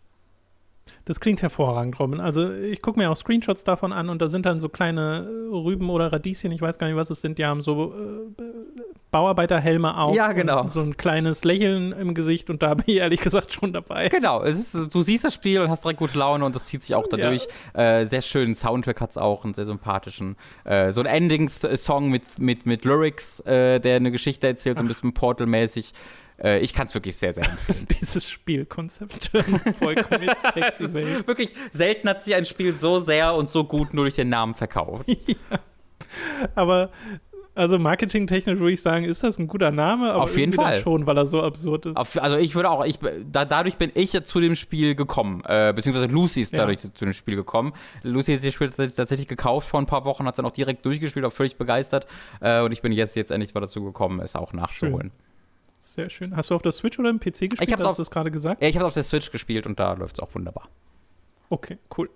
Das klingt hervorragend, Robin. Also ich gucke mir auch Screenshots davon an und da sind dann so kleine äh, Rüben oder Radieschen, ich weiß gar nicht, was es sind, die haben so äh, Bauarbeiterhelme auf. Ja, genau. so ein kleines Lächeln im Gesicht und da bin ich ehrlich gesagt schon dabei. Genau, es ist, du siehst das Spiel und hast direkt gute Laune und das zieht sich auch dadurch. Ja. Äh, sehr schönen Soundtrack hat es auch, einen sehr sympathischen. Äh, so ein Ending-Song mit, mit, mit Lyrics, äh, der eine Geschichte erzählt, so ein bisschen Portal-mäßig. Äh, ich kann es wirklich sehr, sehr empfehlen. Dieses Spielkonzept vollkommen Wirklich selten hat sich ein Spiel so sehr und so gut nur durch den Namen verkauft. ja. Aber also marketingtechnisch würde ich sagen, ist das ein guter Name, aber auf jeden Fall schon, weil er so absurd ist. Auf, also ich würde auch, ich, da, dadurch bin ich ja zu dem Spiel gekommen, äh, beziehungsweise Lucy ist dadurch ja. zu, dem Spiel gekommen. Lucy hat das Spiel tatsächlich gekauft vor ein paar Wochen, hat es dann auch direkt durchgespielt, auch völlig begeistert äh, und ich bin jetzt jetzt endlich mal dazu gekommen, es auch nachzuholen. Schön. Sehr schön. Hast du auf der Switch oder im PC gespielt? Ich Hast du das gerade gesagt? Ja, ich habe auf der Switch gespielt und da läuft es auch wunderbar. Okay, cool.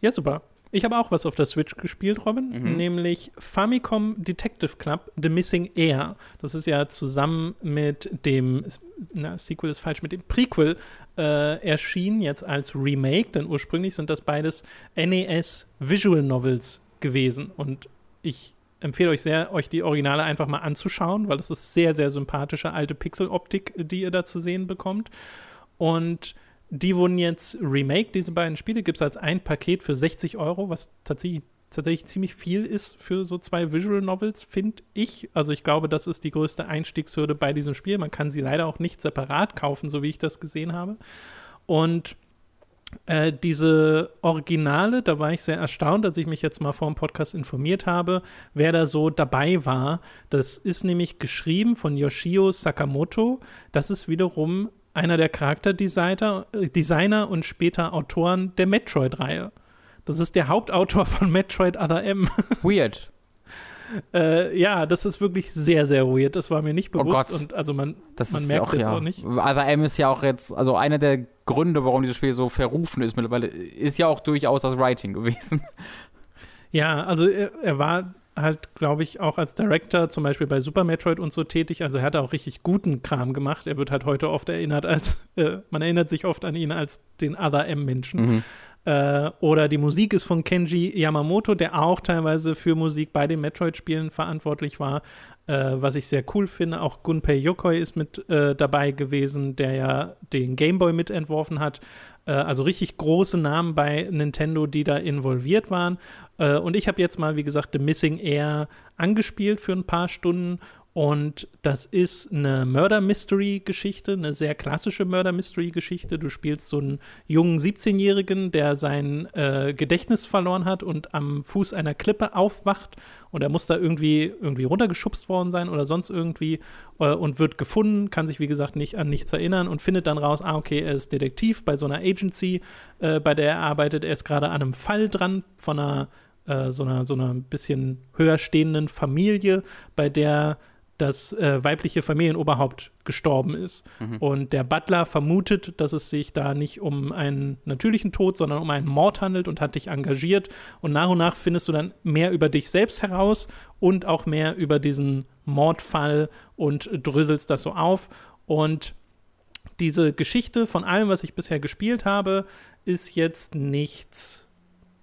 Ja, super. Ich habe auch was auf der Switch gespielt, Robin, mhm. nämlich Famicom Detective Club The Missing Air. Das ist ja zusammen mit dem, na, Sequel ist falsch, mit dem Prequel äh, erschienen, jetzt als Remake, denn ursprünglich sind das beides NES Visual Novels gewesen. Und ich empfehle euch sehr, euch die Originale einfach mal anzuschauen, weil es ist sehr, sehr sympathische alte Pixel-Optik, die ihr da zu sehen bekommt. Und die wurden jetzt remake, diese beiden Spiele, gibt es als ein Paket für 60 Euro, was tatsächlich tatsächlich ziemlich viel ist für so zwei Visual Novels, finde ich. Also ich glaube, das ist die größte Einstiegshürde bei diesem Spiel. Man kann sie leider auch nicht separat kaufen, so wie ich das gesehen habe. Und äh, diese Originale, da war ich sehr erstaunt, als ich mich jetzt mal vor dem Podcast informiert habe, wer da so dabei war. Das ist nämlich geschrieben von Yoshio Sakamoto. Das ist wiederum einer der Charakterdesigner äh, Designer und später Autoren der Metroid-Reihe. Das ist der Hauptautor von Metroid Other M. Weird. Äh, ja, das ist wirklich sehr, sehr weird. Das war mir nicht Oh bewusst. Gott. und also man, Das man merkt auch, jetzt ja. auch nicht. Aber M ist ja auch jetzt, also einer der Gründe, warum dieses Spiel so verrufen ist mittlerweile, ist ja auch durchaus das Writing gewesen. Ja, also er, er war halt, glaube ich, auch als Director zum Beispiel bei Super Metroid und so tätig. Also er hat auch richtig guten Kram gemacht. Er wird halt heute oft erinnert als, äh, man erinnert sich oft an ihn als den Other M-Menschen. Mhm. Äh, oder die Musik ist von Kenji Yamamoto, der auch teilweise für Musik bei den Metroid-Spielen verantwortlich war, äh, was ich sehr cool finde. Auch Gunpei Yokoi ist mit äh, dabei gewesen, der ja den Gameboy mitentworfen hat. Äh, also richtig große Namen bei Nintendo, die da involviert waren. Äh, und ich habe jetzt mal, wie gesagt, The Missing Air angespielt für ein paar Stunden. Und das ist eine Murder-Mystery-Geschichte, eine sehr klassische Murder-Mystery-Geschichte. Du spielst so einen jungen 17-Jährigen, der sein äh, Gedächtnis verloren hat und am Fuß einer Klippe aufwacht. Und er muss da irgendwie, irgendwie runtergeschubst worden sein oder sonst irgendwie äh, und wird gefunden, kann sich, wie gesagt, nicht an nichts erinnern und findet dann raus, ah, okay, er ist Detektiv bei so einer Agency, äh, bei der er arbeitet. Er ist gerade an einem Fall dran von einer äh, so einer so einer bisschen höher stehenden Familie, bei der das äh, weibliche Familienoberhaupt gestorben ist. Und der Butler vermutet, dass es sich da nicht um einen natürlichen Tod, sondern um einen Mord handelt und hat dich engagiert. Und nach und nach findest du dann mehr über dich selbst heraus und auch mehr über diesen Mordfall und dröselst das so auf. Und diese Geschichte von allem, was ich bisher gespielt habe, ist jetzt nichts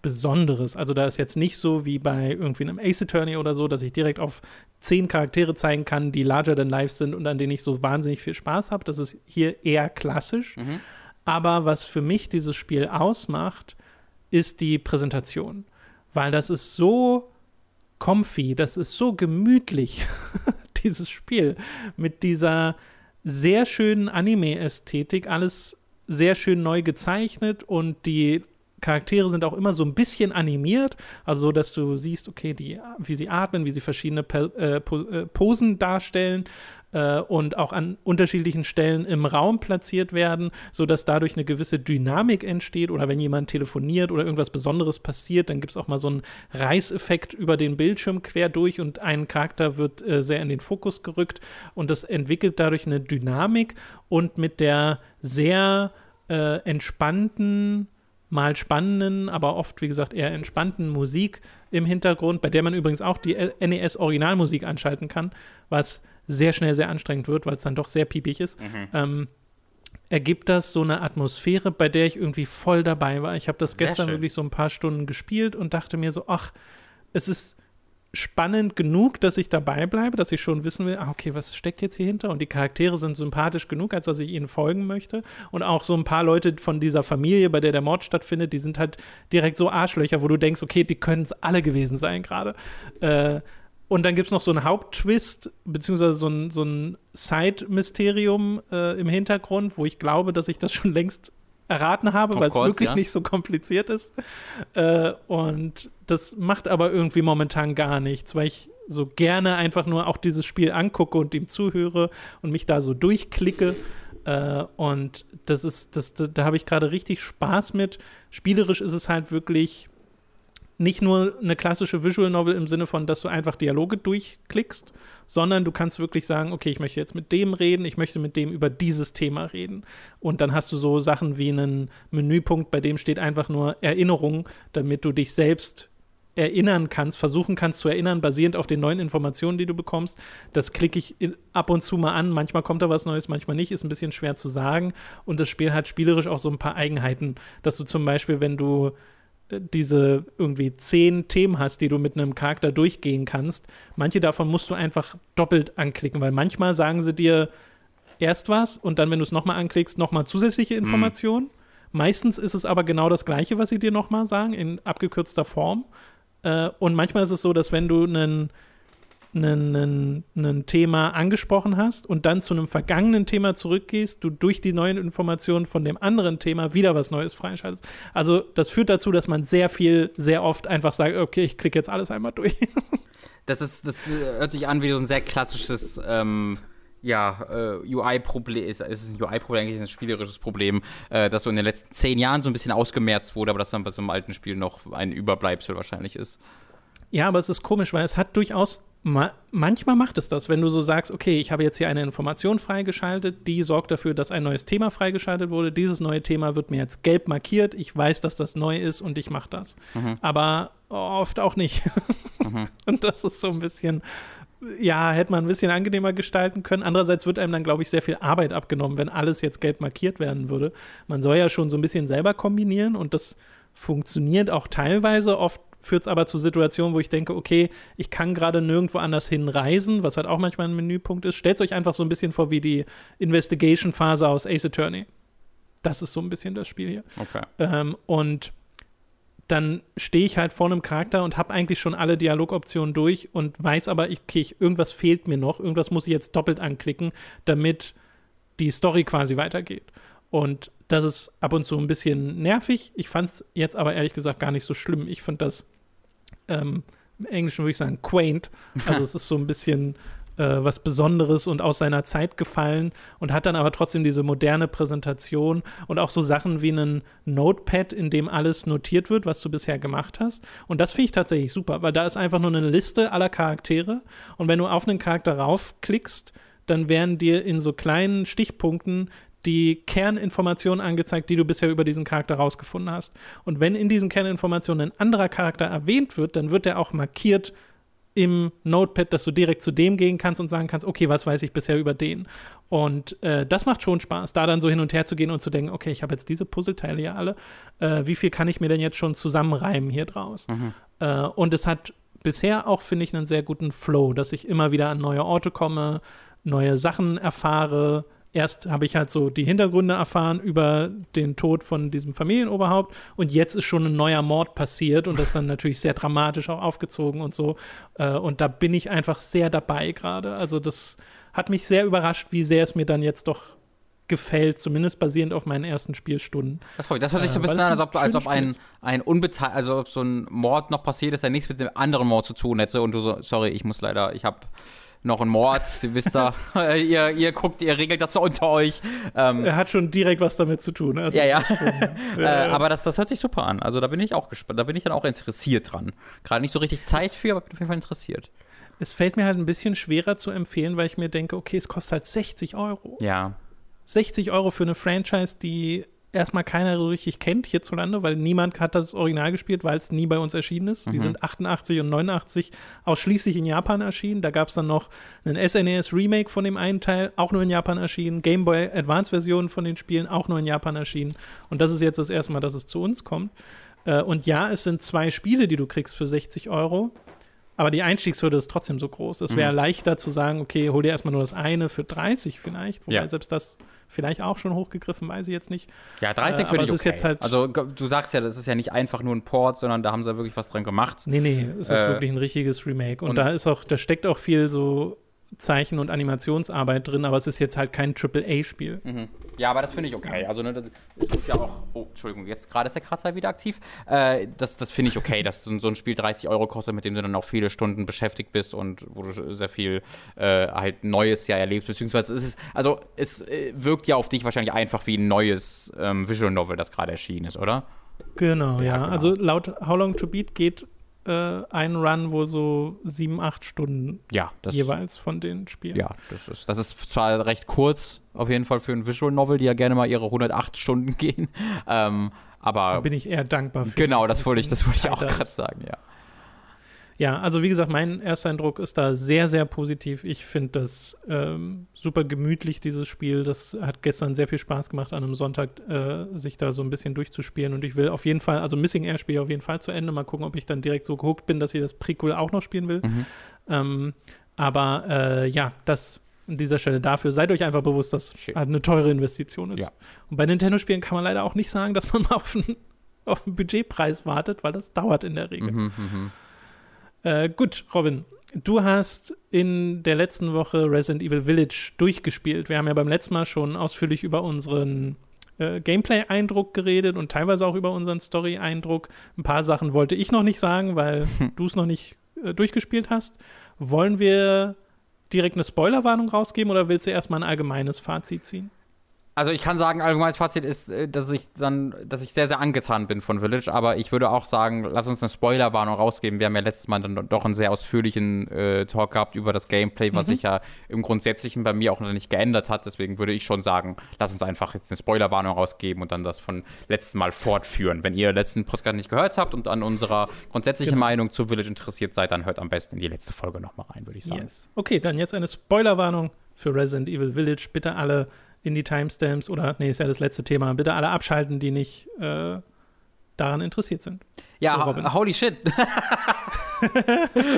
Besonderes. Also da ist jetzt nicht so wie bei irgendwie einem Ace Attorney oder so, dass ich direkt auf zehn Charaktere zeigen kann, die larger than life sind und an denen ich so wahnsinnig viel Spaß habe. Das ist hier eher klassisch. Aber was für mich dieses Spiel ausmacht, ist die Präsentation. Weil das ist so comfy, das ist so gemütlich, dieses Spiel. Mit dieser sehr schönen Anime-Ästhetik, alles sehr schön neu gezeichnet und die Charaktere sind auch immer so ein bisschen animiert, also so, dass du siehst, okay, die, wie sie atmen, wie sie verschiedene Pel- äh, Po- äh, Posen darstellen äh, und auch an unterschiedlichen Stellen im Raum platziert werden, sodass dadurch eine gewisse Dynamik entsteht. Oder wenn jemand telefoniert oder irgendwas Besonderes passiert, dann gibt es auch mal so einen Reißeffekt über den Bildschirm quer durch und ein Charakter wird äh, sehr in den Fokus gerückt. Und das entwickelt dadurch eine Dynamik und mit der sehr äh, entspannten mal spannenden, aber oft, wie gesagt, eher entspannten Musik im Hintergrund, bei der man übrigens auch die NES-Originalmusik anschalten kann, was sehr schnell sehr anstrengend wird, weil es dann doch sehr piepig ist, ähm, ergibt das so eine Atmosphäre, bei der ich irgendwie voll dabei war. Ich habe das Sehr gestern schön. wirklich so ein paar Stunden gespielt und dachte mir so, ach, es ist spannend genug, dass ich dabei bleibe, dass ich schon wissen will, ah, okay, was steckt jetzt hier hinter? Und die Charaktere sind sympathisch genug, als dass ich ihnen folgen möchte. Und auch so ein paar Leute von dieser Familie, bei der der Mord stattfindet, die sind halt direkt so Arschlöcher, wo du denkst, okay, die können es alle gewesen sein gerade. Äh, und dann gibt es noch so einen Haupttwist, beziehungsweise so ein, so ein Side-Mysterium äh, im Hintergrund, wo ich glaube, dass ich das schon längst erraten habe, weil es wirklich ja. nicht so kompliziert ist. Äh, und das macht aber irgendwie momentan gar nichts, weil ich so gerne einfach nur auch dieses Spiel angucke und ihm zuhöre und mich da so durchklicke. Äh, und das ist, das, da, da habe ich gerade richtig Spaß mit. Spielerisch ist es halt wirklich nicht nur eine klassische Visual Novel im Sinne von, dass du einfach Dialoge durchklickst, sondern du kannst wirklich sagen, okay, ich möchte jetzt mit dem reden, ich möchte mit dem über dieses Thema reden. Und dann hast du so Sachen wie einen Menüpunkt, bei dem steht einfach nur Erinnerung, damit du dich selbst erinnern kannst, versuchen kannst zu erinnern, basierend auf den neuen Informationen, die du bekommst. Das klicke ich ab und zu mal an. Manchmal kommt da was Neues, manchmal nicht. Ist ein bisschen schwer zu sagen. Und das Spiel hat spielerisch auch so ein paar Eigenheiten, dass du zum Beispiel, wenn du diese irgendwie zehn Themen hast, die du mit einem Charakter durchgehen kannst, manche davon musst du einfach doppelt anklicken, weil manchmal sagen sie dir erst was und dann, wenn du es nochmal anklickst, nochmal zusätzliche Informationen. Meistens ist es aber genau das Gleiche, was sie dir nochmal sagen, in abgekürzter Form. Äh, und manchmal ist es so, dass wenn du einen ein Thema angesprochen hast und dann zu einem vergangenen Thema zurückgehst, du durch die neuen Informationen von dem anderen Thema wieder was Neues freischaltest. Also das führt dazu, dass man sehr viel, sehr oft einfach sagt, okay, ich klicke jetzt alles einmal durch. das ist, das hört sich an wie so ein sehr klassisches ähm, ja, äh, UI-Problem ist, ist ein UI-Problem, eigentlich ein spielerisches Problem, äh, das so in den letzten zehn Jahren so ein bisschen ausgemerzt wurde, aber das dann bei so einem alten Spiel noch ein Überbleibsel wahrscheinlich ist. Ja, aber es ist komisch, weil es hat durchaus Ma manchmal macht es das, wenn du so sagst, okay, ich habe jetzt hier eine Information freigeschaltet, die sorgt dafür, dass ein neues Thema freigeschaltet wurde. Dieses neue Thema wird mir jetzt gelb markiert. Ich weiß, dass das neu ist und ich mache das. Mhm. Aber oft auch nicht. Mhm. Und das ist so ein bisschen, ja, hätte man ein bisschen angenehmer gestalten können. Andererseits wird einem dann, glaube ich, sehr viel Arbeit abgenommen, wenn alles jetzt gelb markiert werden würde. Man soll ja schon so ein bisschen selber kombinieren und das funktioniert auch teilweise. Oft führt es aber zu Situationen, wo ich denke, okay, ich kann gerade nirgendwo anders hinreisen, was halt auch manchmal ein Menüpunkt ist. Stellt euch einfach so ein bisschen vor wie die Investigation-Phase aus Ace Attorney. Das ist so ein bisschen das Spiel hier. Okay. Ähm, und dann stehe ich halt vor einem Charakter und habe eigentlich schon alle Dialogoptionen durch und weiß aber, okay, ich, irgendwas fehlt mir noch, irgendwas muss ich jetzt doppelt anklicken, damit die Story quasi weitergeht. Und das ist ab und zu ein bisschen nervig. Ich fand es jetzt aber ehrlich gesagt gar nicht so schlimm. Ich finde das ähm, im Englischen würde ich sagen quaint. Also es ist so ein bisschen äh, was Besonderes und aus seiner Zeit gefallen und hat dann aber trotzdem diese moderne Präsentation und auch so Sachen wie einen Notepad, in dem alles notiert wird, was du bisher gemacht hast. Und das finde ich tatsächlich super, weil da ist einfach nur eine Liste aller Charaktere und wenn du auf einen Charakter raufklickst, dann werden dir in so kleinen Stichpunkten die Kerninformationen angezeigt, die du bisher über diesen Charakter rausgefunden hast. Und wenn in diesen Kerninformationen ein anderer Charakter erwähnt wird, dann wird er auch markiert im Notepad, dass du direkt zu dem gehen kannst und sagen kannst, okay, was weiß ich bisher über den? Und äh, das macht schon Spaß, da dann so hin und her zu gehen und zu denken, okay, ich habe jetzt diese Puzzleteile ja alle, äh, wie viel kann ich mir denn jetzt schon zusammenreimen hier draus? Mhm. Äh, und es hat bisher auch, finde ich, einen sehr guten Flow, dass ich immer wieder an neue Orte komme, neue Sachen erfahre, erst habe ich halt so die Hintergründe erfahren über den Tod von diesem Familienoberhaupt und jetzt ist schon ein neuer Mord passiert und das dann natürlich sehr dramatisch auch aufgezogen und so. Äh, und da bin ich einfach sehr dabei gerade. Also das hat mich sehr überrascht, wie sehr es mir dann jetzt doch gefällt, zumindest basierend auf meinen ersten Spielstunden. Das, das hört sich so ein äh, bisschen an, als ob, als ob ein, ein unbeteiligt, also ob so ein Mord noch passiert ist, der nichts mit dem anderen Mord zu tun hätte und du so, sorry, ich muss leider, ich habe noch ein Mord, ihr wisst da, ihr, ihr guckt, ihr regelt das so unter euch. Ähm, er hat schon direkt was damit zu tun. Also ja, ja. Schon, äh, aber das, das hört sich super an. Also da bin ich auch gespannt, da bin ich dann auch interessiert dran. Gerade nicht so richtig Zeit es, für, aber bin auf jeden Fall interessiert. Es fällt mir halt ein bisschen schwerer zu empfehlen, weil ich mir denke, okay, es kostet halt 60 Euro. Ja. 60 Euro für eine Franchise, die erstmal keiner so richtig kennt hierzulande, weil niemand hat das Original gespielt, weil es nie bei uns erschienen ist. Mhm. Die sind 88 und 89 ausschließlich in Japan erschienen. Da gab es dann noch einen SNES e Remake von dem einen Teil, auch nur in Japan erschienen. Game Boy Advance Versionen von den Spielen auch nur in Japan erschienen. Und das ist jetzt das erste Mal, dass es zu uns kommt. Äh, und ja, es sind zwei Spiele, die du kriegst für 60 Euro. Aber die Einstiegshürde ist trotzdem so groß. Es wäre mhm. leichter zu sagen, okay, hol dir erstmal nur das eine für 30 vielleicht, wobei ja. selbst das vielleicht auch schon hochgegriffen, weiß ich jetzt nicht. Ja, 30 äh, finde ich okay. Halt also du sagst ja, das ist ja nicht einfach nur ein Port, sondern da haben sie wirklich was dran gemacht. Nee, nee, es ist äh, wirklich ein richtiges Remake. Und, und da ist auch, da steckt auch viel so Zeichen- und Animationsarbeit drin, aber es ist jetzt halt kein AAA-Spiel. Mhm. Ja, aber das finde ich okay. Also, ne, das, das muss ja auch. Oh, Entschuldigung, jetzt gerade ist der Kratzer wieder aktiv. Äh, das das finde ich okay, dass so, so, ein Spiel 30 Euro kostet, mit dem du dann auch viele Stunden beschäftigt bist und wo du sehr viel äh, halt Neues ja erlebst. Beziehungsweise es ist, also es äh, wirkt ja auf dich wahrscheinlich einfach wie ein neues ähm, Visual Novel, das gerade erschienen ist, oder? Genau, ja. ja. Genau. Also laut How Long to Beat geht äh, ein Run wohl so sieben, acht Stunden ja, das, jeweils von den Spielen. Ja, das ist, das ist zwar recht kurz, auf jeden Fall für ein Visual Novel, die ja gerne mal ihre 108 Stunden gehen. Ähm, aber da bin ich eher dankbar für. Genau, das wollte ich, das wollte ich auch gerade sagen, ja. Ja, also wie gesagt, mein erster Eindruck ist da sehr, sehr positiv. Ich finde das ähm, super gemütlich, dieses Spiel. Das hat gestern sehr viel Spaß gemacht, an einem Sonntag äh, sich da so ein bisschen durchzuspielen. Und ich will auf jeden Fall, also Missing Air spiele auf jeden Fall zu Ende. Mal gucken, ob ich dann direkt so gehuckt bin, dass ich das Prequel auch noch spielen will. Mhm. Ähm, aber äh, ja, das an dieser Stelle dafür. Seid euch einfach bewusst, dass Schön. halt eine teure Investition ist. Ja. Und bei Nintendo-Spielen kann man leider auch nicht sagen, dass man mal auf einen, auf einen Budgetpreis wartet, weil das dauert in der Regel. Mhm, mh. Äh, gut, Robin, du hast in der letzten Woche Resident Evil Village durchgespielt. Wir haben ja beim letzten Mal schon ausführlich über unseren äh, Gameplay-Eindruck geredet und teilweise auch über unseren Story-Eindruck. Ein paar Sachen wollte ich noch nicht sagen, weil du es noch nicht äh, durchgespielt hast. Wollen wir direkt eine Spoilerwarnung rausgeben oder willst du erstmal ein allgemeines Fazit ziehen? Also ich kann sagen, allgemeines Fazit ist, äh, dass ich dann, dass ich sehr, sehr angetan bin von Village, aber ich würde auch sagen, lass uns eine Spoilerwarnung rausgeben. Wir haben ja letztes Mal dann doch einen sehr ausführlichen äh, Talk gehabt über das Gameplay, was mhm. sich ja im Grundsätzlichen bei mir auch noch nicht geändert hat. Deswegen würde ich schon sagen, lass uns einfach jetzt eine Spoilerwarnung rausgeben und dann das von letztem Mal fortführen. Wenn ihr letzten Podcast nicht gehört habt und an unserer grundsätzlichen genau. Meinung zu Village interessiert seid, dann hört am besten in die letzte Folge nochmal rein, würde ich sagen. Yes. Okay, dann jetzt eine Spoilerwarnung für Resident Evil Village. Bitte alle in die Timestamps oder, nee, ist ja das letzte Thema. Bitte alle abschalten, die nicht äh, daran interessiert sind. Ja, so, holy shit.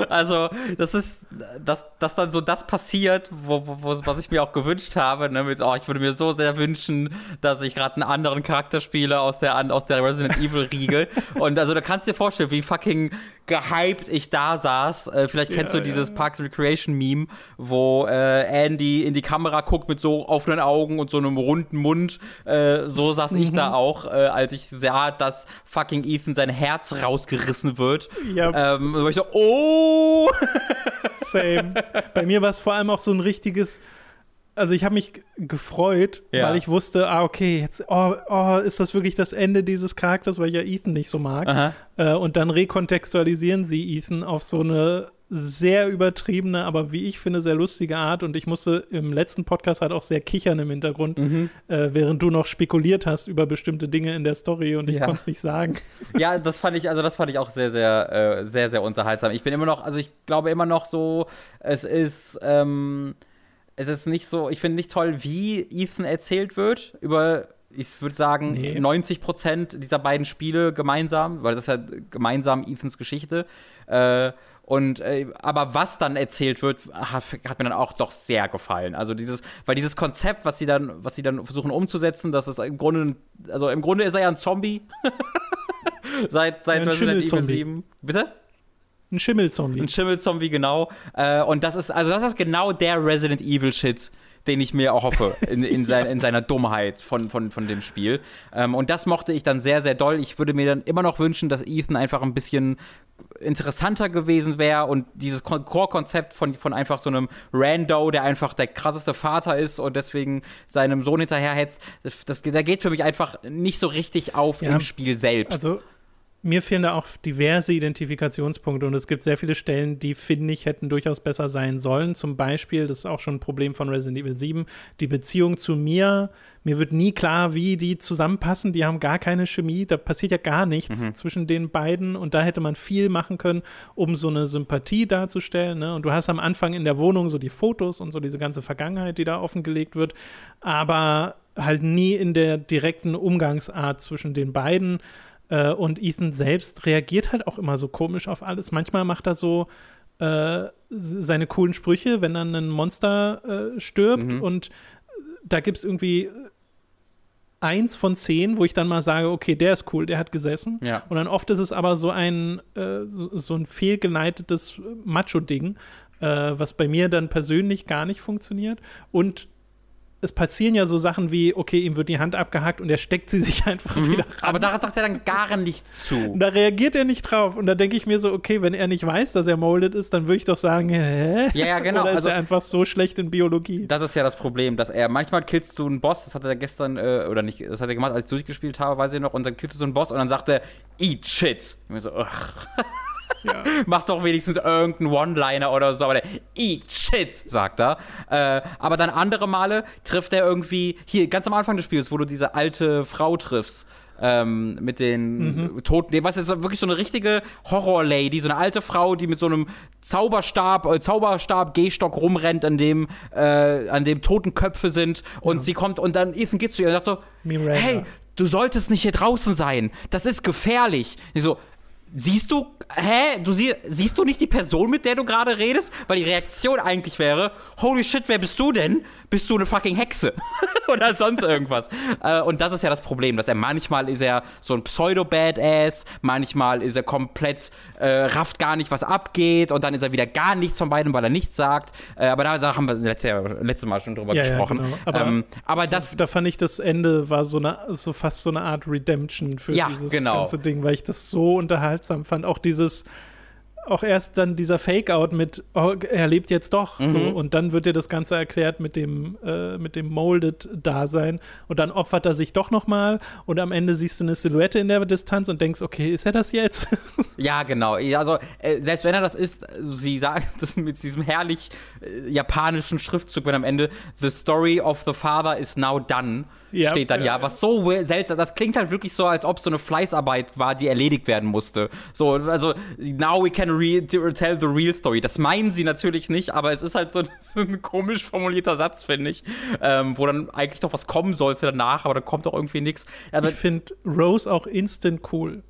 also, das ist, dass, dass dann so das passiert, wo, wo, was ich mir auch gewünscht habe. Ne, mit, oh, ich würde mir so sehr wünschen, dass ich gerade einen anderen Charakter spiele aus der, aus der Resident Evil-Riege. Und also, da kannst du dir vorstellen, wie fucking gehypt ich da saß. Äh, vielleicht kennst ja, du dieses ja. Parks Recreation Meme, wo äh, Andy in die Kamera guckt mit so offenen Augen und so einem runden Mund. Äh, so saß mhm. ich da auch, äh, als ich sah, dass fucking Ethan sein Herz rausgerissen wird. Ja. Ähm, so ich so, oh! Same. Bei mir war es vor allem auch so ein richtiges also ich habe mich gefreut, ja. weil ich wusste, ah, okay, jetzt, oh, oh, ist das wirklich das Ende dieses Charakters, weil ich ja Ethan nicht so mag. Äh, und dann rekontextualisieren sie Ethan auf so eine sehr übertriebene, aber wie ich finde, sehr lustige Art. Und ich musste im letzten Podcast halt auch sehr kichern im Hintergrund, mhm. äh, während du noch spekuliert hast über bestimmte Dinge in der Story und ich ja. konnte es nicht sagen. Ja, das fand ich, also das fand ich auch sehr, sehr, äh, sehr, sehr unterhaltsam. Ich bin immer noch, also ich glaube immer noch so, es ist, ähm, es ist nicht so, ich finde nicht toll, wie Ethan erzählt wird über ich würde sagen, nee. 90 Prozent dieser beiden Spiele gemeinsam, weil das ist ja gemeinsam Ethans Geschichte. Äh, und äh, aber was dann erzählt wird, hat, hat, mir dann auch doch sehr gefallen. Also dieses, weil dieses Konzept, was sie dann, was sie dann versuchen umzusetzen, dass es im Grunde, also im Grunde ist er ja ein Zombie. seit seit ja, Resident Evil 7. Bitte? Ein Schimmelzombie. Ein Schimmelzombie, genau. Äh, und das ist, also das ist genau der Resident Evil Shit, den ich mir auch hoffe, in, in, sein, in seiner Dummheit von, von, von dem Spiel. Ähm, und das mochte ich dann sehr, sehr doll. Ich würde mir dann immer noch wünschen, dass Ethan einfach ein bisschen interessanter gewesen wäre und dieses Core-Konzept von, von einfach so einem Rando, der einfach der krasseste Vater ist und deswegen seinem Sohn hinterherhetzt, das, das, der geht für mich einfach nicht so richtig auf ja, im Spiel selbst. Also mir fehlen da auch diverse Identifikationspunkte und es gibt sehr viele Stellen, die, finde ich, hätten durchaus besser sein sollen. Zum Beispiel, das ist auch schon ein Problem von Resident Evil 7, die Beziehung zu mir. Mir wird nie klar, wie die zusammenpassen. Die haben gar keine Chemie. Da passiert ja gar nichts mhm. zwischen den beiden und da hätte man viel machen können, um so eine Sympathie darzustellen. Ne? Und du hast am Anfang in der Wohnung so die Fotos und so diese ganze Vergangenheit, die da offengelegt wird, aber halt nie in der direkten Umgangsart zwischen den beiden. Äh, und Ethan selbst reagiert halt auch immer so komisch auf alles. Manchmal macht er so äh, seine coolen Sprüche, wenn dann ein Monster äh, stirbt. Mhm. Und da gibt es irgendwie eins von zehn, wo ich dann mal sage, okay, der ist cool, der hat gesessen. Ja. Und dann oft ist es aber so ein, äh, so, ein fehlgeleitetes Macho-Ding, äh, was bei mir dann persönlich gar nicht funktioniert. Und es passieren ja so Sachen wie, okay, ihm wird die Hand abgehackt und er steckt sie sich einfach mhm. wieder ran. Aber da sagt er dann gar nichts zu. Und da reagiert er nicht drauf. Und da denke ich mir so, okay, wenn er nicht weiß, dass er molded ist, dann würde ich doch sagen, hä? Ja, ja, genau. Oder ist also, er einfach so schlecht in Biologie? Das ist ja das Problem, dass er, manchmal killst du einen Boss, das hat er gestern, äh, oder nicht, das hat er gemacht, als ich durchgespielt habe, weiß ich noch, und dann killst du so einen Boss und dann sagt er, eat shit. Ich mir so, ugh. Ja. Macht doch wenigstens irgendeinen One-Liner oder so, aber der Eat Shit, sagt er. Äh, aber dann andere Male trifft er irgendwie, hier ganz am Anfang des Spiels, wo du diese alte Frau triffst. Ähm, mit den mhm. Toten. Nee, was ist wirklich so eine richtige Horror-Lady, so eine alte Frau, die mit so einem Zauberstab, äh, Zauberstab-Gehstock rumrennt, an dem, äh, an dem toten Köpfe sind. Und ja. sie kommt und dann Ethan geht zu ihr und sagt so: Miranda. Hey, du solltest nicht hier draußen sein. Das ist gefährlich. Ich so, siehst du, hä, du sie, siehst du nicht die Person, mit der du gerade redest? Weil die Reaktion eigentlich wäre, holy shit, wer bist du denn? Bist du eine fucking Hexe? Oder sonst irgendwas. äh, und das ist ja das Problem, dass er manchmal ist er so ein Pseudo-Badass, manchmal ist er komplett, äh, rafft gar nicht, was abgeht und dann ist er wieder gar nichts von beidem, weil er nichts sagt. Äh, aber da, da, haben wir letztes, Jahr, letztes Mal schon drüber Ja, ja, gesprochen. genau. Aber ähm, aber das, da fand ich, das Ende war so, eine, so fast so eine Art Redemption für Ja, dieses genau. ganze Ding, weil ich das so unterhaltsam fand. Auch dieses, auch erst dann dieser Fake-Out mit, oh, er lebt jetzt doch. So, Mhm. und dann wird dir das Ganze erklärt mit dem, äh, mit dem Molded-Dasein. Und dann opfert er sich doch nochmal und am Ende siehst du eine Silhouette in der Distanz und denkst, okay, ist er das jetzt? Ja, genau. Also, äh, selbst wenn er das ist, also sie sagen das mit diesem herrlich äh, japanischen Schriftzug, wenn am Ende The story of the father is now done Ja, steht dann ja, ja, was so seltsam. Das klingt halt wirklich so, als ob so eine Fleißarbeit war, die erledigt werden musste. So, also, now we can tell the real story. Das meinen sie natürlich nicht, aber es ist halt so, so ein komisch formulierter Satz, finde ich, ähm, wo dann eigentlich noch was kommen sollte danach, aber da kommt doch irgendwie nichts. Ich finde Rose auch instant cool.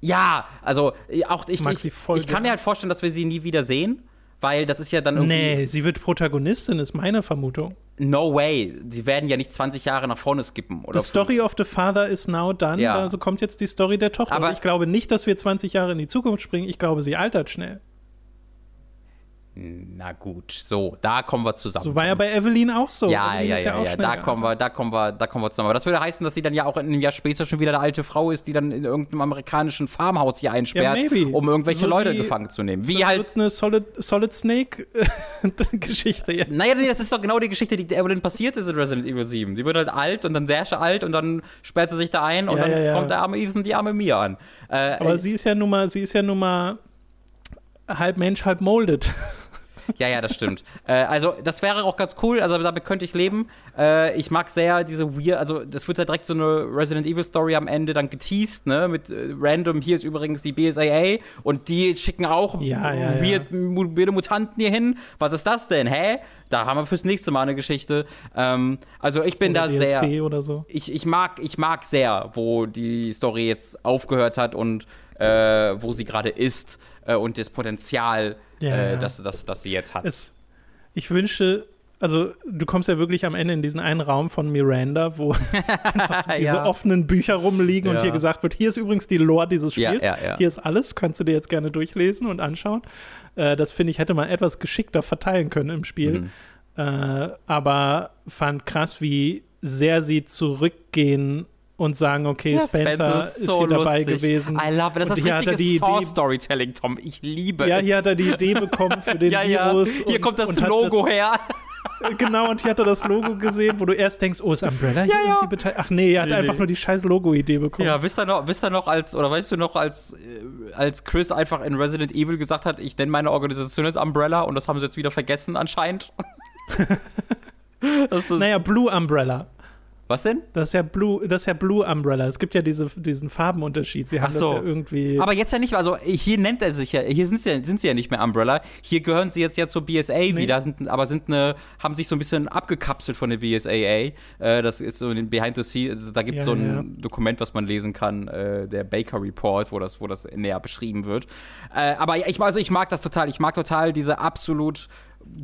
ja, also auch ich, ich, ich kann mir halt vorstellen, dass wir sie nie wieder sehen, weil das ist ja dann irgendwie Nee, sie wird Protagonistin, ist meine Vermutung. no way. Sie werden ja nicht 20 Jahre nach vorne skippen oder The Story of the Father is now done. Ja. Also kommt jetzt die Story der Tochter. Aber- Aber ich glaube nicht, dass wir 20 Jahre in die Zukunft springen. Ich glaube, sie altert schnell. Na gut, so, da kommen wir zusammen. So war ja bei Evelyn auch so. ja, Evelyn ja, ja, ja, schnell da kommen wir, da kommen wir, da kommen wir zusammen. Aber das würde heißen, dass sie dann ja auch in einem Jahr später schon wieder eine alte Frau ist, die dann in irgendeinem amerikanischen Farmhaus hier einsperrt, Ja, um irgendwelche So Leute wie- gefangen zu nehmen. Wie Das halt wird eine Solid, Solid Snake-Geschichte. Ja. Naja, nee, das ist doch genau die Geschichte, die Evelyn passiert ist in Resident Evil 7. Die wird halt alt und dann sehr alt und dann sperrt sie sich da ein und Ja, dann ja, ja. kommt der arme Ethan die arme Mia an. Äh, Aber äh, sie ist ja nun mal, sie ist ja nun mal halb Mensch, halb molded. Ja, ja, das stimmt. äh, also, das wäre auch ganz cool. Also, damit könnte ich leben. Äh, ich mag sehr diese weird, also, das wird ja direkt so eine Resident Evil Story am Ende dann geteased, ne? Mit äh, random, hier ist übrigens die BSAA und die schicken auch Ja, ja, weird, weirde Mutanten hier hin. Was ist das denn? Hä? Da haben wir fürs nächste Mal eine Geschichte. Ähm, also, ich bin Oder da sehr. DLC oder so. ich, ich, mag, ich mag sehr, wo die Story jetzt aufgehört hat und äh, wo sie gerade ist äh, und das Potenzial, Ja, äh, das, das, das sie jetzt hat. Es, ich wünsche, also du kommst ja wirklich am Ende in diesen einen Raum von Miranda, wo einfach diese Ja. offenen Bücher rumliegen und Ja. hier gesagt wird, hier ist übrigens die Lore dieses Spiels, ja. hier ist alles, kannst du dir jetzt gerne durchlesen und anschauen. Äh, das finde ich, hätte man etwas geschickter verteilen können im Spiel. Mhm. Äh, aber fand krass, wie sehr sie zurückgehen und sagen, okay, Ja, Spencer, ist, hier dabei gewesen. I love it. Das Und ist hier hat er die Idee- Saw-Storytelling, Tom. Ich liebe ja, es. hier hat er die Idee bekommen für den ja, ja. Virus. Hier und- kommt das Logo her. Das, genau, und hier hat er das Logo gesehen, wo du erst denkst, oh, ist Umbrella hier Ja, ja. irgendwie beteiligt? Ach nee, er hat Nee, einfach nee. nur die scheiß Logo-Idee bekommen. Ja, wisst ihr noch, wisst ihr noch als, oder weißt du noch, als, äh, als Chris einfach in Resident Evil gesagt hat, ich nenne meine Organisation jetzt Umbrella und das haben sie jetzt wieder vergessen anscheinend? das ist, Naja, Blue Umbrella. Was denn? Das ist ja Blue, das ist ja Blue Umbrella. Es gibt ja diese, diesen Farbenunterschied. Sie haben so. das ja irgendwie. Aber jetzt ja nicht mehr, also hier nennt er sich ja, hier sind sie, ja- sind sie ja nicht mehr Umbrella. Hier gehören sie jetzt ja zur BSA wieder, sind, aber sind eine, haben sich so ein bisschen abgekapselt von der BSAA. Äh, das ist so ein Behind the Scenes, also da gibt es Ja, so ein ja. Dokument, was man lesen kann, äh, der Baker Report, wo das, wo das näher beschrieben wird. Äh, aber ich, also ich mag das total. Ich mag total diese absolut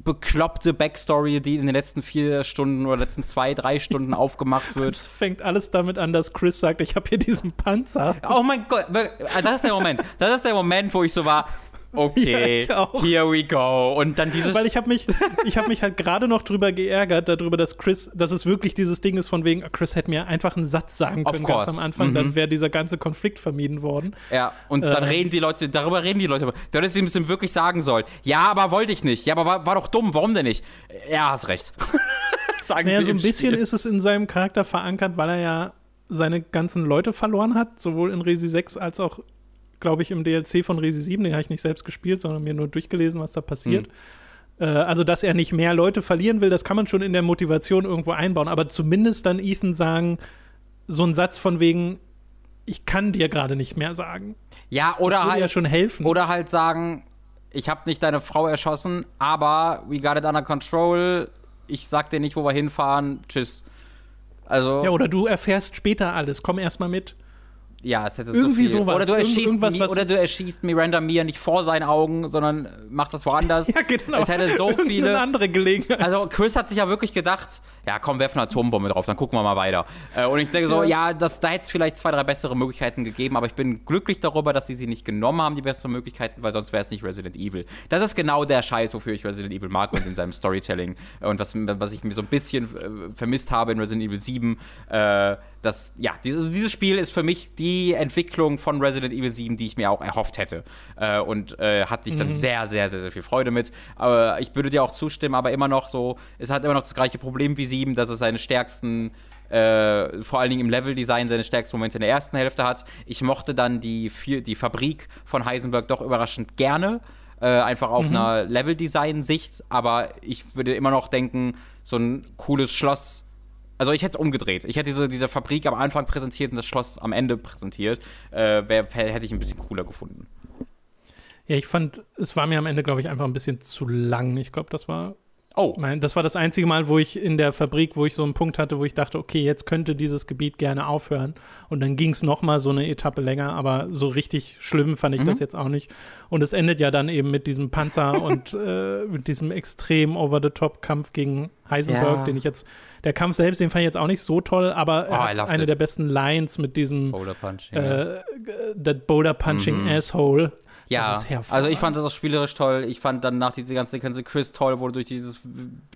bekloppte Backstory, die in den letzten vier Stunden oder letzten zwei, drei Stunden aufgemacht wird. es fängt alles damit an, dass Chris sagt, ich habe hier diesen Panzer. Oh mein Gott, wir- das ist der Moment. Das ist der Moment, wo ich so war, okay, Ja, here we go. Und dann dieses. Weil ich habe mich, ich habe mich halt gerade noch drüber geärgert, darüber, dass Chris, dass es wirklich dieses Ding ist von wegen, Chris hätte mir einfach einen Satz sagen können ganz am Anfang, Mhm. dann wäre dieser ganze Konflikt vermieden worden. ja, und dann Äh. reden die Leute, darüber reden die Leute. Du hättest ihm das wirklich sagen sollen. Ja, aber wollte ich nicht. Ja, aber war, war doch dumm. Warum denn nicht? Ja, hast recht. sagen Naja, so ein bisschen Spiel. ist es in seinem Charakter verankert, weil er ja seine ganzen Leute verloren hat, sowohl in Resi 6 als auch, glaube ich, im DLC von Resi 7. Den habe ich nicht selbst gespielt, sondern mir nur durchgelesen, was da passiert. Hm. Äh, also, dass er nicht mehr Leute verlieren will, das kann man schon in der Motivation irgendwo einbauen. Aber zumindest dann Ethan sagen, so ein Satz von wegen, ich kann dir gerade nicht mehr sagen. Ja, oder das würde halt. ja schon helfen. Oder halt sagen, ich habe nicht deine Frau erschossen, aber we got it under control. Ich sag dir nicht, wo wir hinfahren. Tschüss. Also. ja, oder du erfährst später alles, komm erst mal mit. Ja, es hätte Irgendwie so sowas. Oder du, erschießt Mi- oder du erschießt Miranda Mir nicht vor seinen Augen, sondern machst das woanders. Ja, genau. Es hätte so viele. andere Gelegenheit. Also Chris hat sich ja wirklich gedacht, ja komm, werfen eine Atombombe drauf, dann gucken wir mal weiter. Äh, und ich denke so, ja, das, da hätte es vielleicht zwei, drei bessere Möglichkeiten gegeben, aber ich bin glücklich darüber, dass sie sie nicht genommen haben, die besseren Möglichkeiten, weil sonst wäre es nicht Resident Evil. Das ist genau der Scheiß, wofür ich Resident Evil mag und in seinem Storytelling. Und was, was ich mir so ein bisschen äh, vermisst habe in Resident Evil 7, äh, das, ja, dieses, dieses Spiel ist für mich die Entwicklung von Resident Evil 7, die ich mir auch erhofft hätte. Äh, und äh, hatte ich dann sehr, sehr, sehr, sehr viel Freude mit. Aber ich würde dir auch zustimmen, aber immer noch so, es hat immer noch das gleiche Problem wie 7, dass es seine stärksten äh, vor allen Dingen im Leveldesign seine stärksten Momente in der ersten Hälfte hat. Ich mochte dann die, vier- die Fabrik von Heisenberg doch überraschend gerne. Äh, einfach auf einer Leveldesign-Sicht, aber ich würde immer noch denken, so ein cooles Schloss. Also ich hätte es umgedreht. Ich hätte diese, diese Fabrik am Anfang präsentiert und das Schloss am Ende präsentiert. Äh, wär, hätte ich ein bisschen cooler gefunden. Ja, ich fand, es war mir am Ende, glaube ich, einfach ein bisschen zu lang. Ich glaube, das war Oh, das war das einzige Mal, wo ich in der Fabrik, wo ich so einen Punkt hatte, wo ich dachte, okay, jetzt könnte dieses Gebiet gerne aufhören. Und dann ging es noch mal so eine Etappe länger, aber so richtig schlimm fand ich das jetzt auch nicht. Und es endet ja dann eben mit diesem Panzer und äh, mit diesem extrem over-the-top-Kampf gegen Heisenberg, Ja. den ich jetzt, der Kampf selbst, den fand ich jetzt auch nicht so toll, aber Oh, er hat eine it. der besten Lines mit diesem Boulder Punch. ja. äh, that Boulder Punching Asshole. Ja, also ich fand das auch spielerisch toll. Ich fand dann nach dieser ganzen Sequenz Chris toll, wo du durch dieses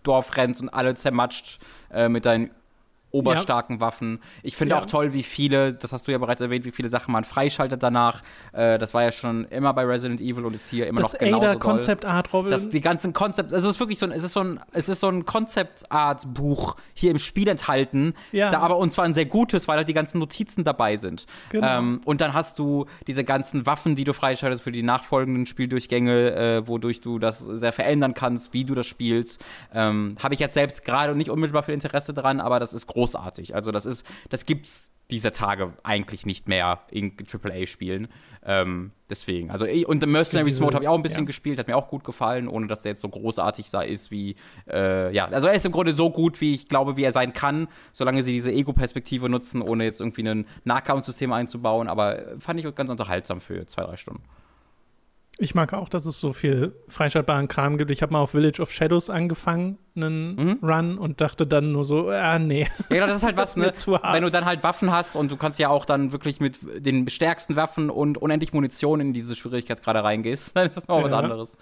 Dorf rennst und alle zermatscht äh, mit deinen oberstarken Waffen. Ich finde Ja. auch toll, wie viele, das hast du ja bereits erwähnt, wie viele Sachen man freischaltet danach. Äh, das war ja schon immer bei Resident Evil und ist hier immer Das noch genauso Ada. Concept Art Robin. Das, die ganzen Konzept, also es ist wirklich so ein, es ist so ein, es ist so ein Konzept-Art-Buch hier im Spiel enthalten, Ja. Ist aber und zwar ein sehr gutes, weil da die ganzen Notizen dabei sind. Genau. Ähm, und dann hast du diese ganzen Waffen, die du freischaltest für die nachfolgenden Spieldurchgänge, äh, wodurch du das sehr verändern kannst, wie du das spielst. Ähm, Habe ich jetzt selbst gerade nicht unmittelbar viel Interesse dran, aber das ist großartig. Also das ist, das gibt's dieser Tage eigentlich nicht mehr in AAA-Spielen. Ähm, deswegen, also ich- und The Mercenaries Mode habe ich auch ein bisschen ja. gespielt, hat mir auch gut gefallen, ohne dass der jetzt so großartig sei, ist wie, äh, ja, also er ist im Grunde so gut, wie ich glaube, wie er sein kann, solange sie diese Ego-Perspektive nutzen, ohne jetzt irgendwie ein Nahkampfsystem einzubauen, aber äh, fand ich ganz unterhaltsam für zwei, drei Stunden. Ich mag auch, dass es so viel freischaltbaren Kram gibt. Ich habe mal auf Village of Shadows angefangen, einen Mhm. Run, und dachte dann nur so, ah, nee. Ja, genau, das ist halt was, ist mir ne? zu hart. Wenn du dann halt Waffen hast und du kannst ja auch dann wirklich mit den stärksten Waffen und unendlich Munition in diese Schwierigkeitsgrade reingehst, dann ist das noch was Ja. anderes.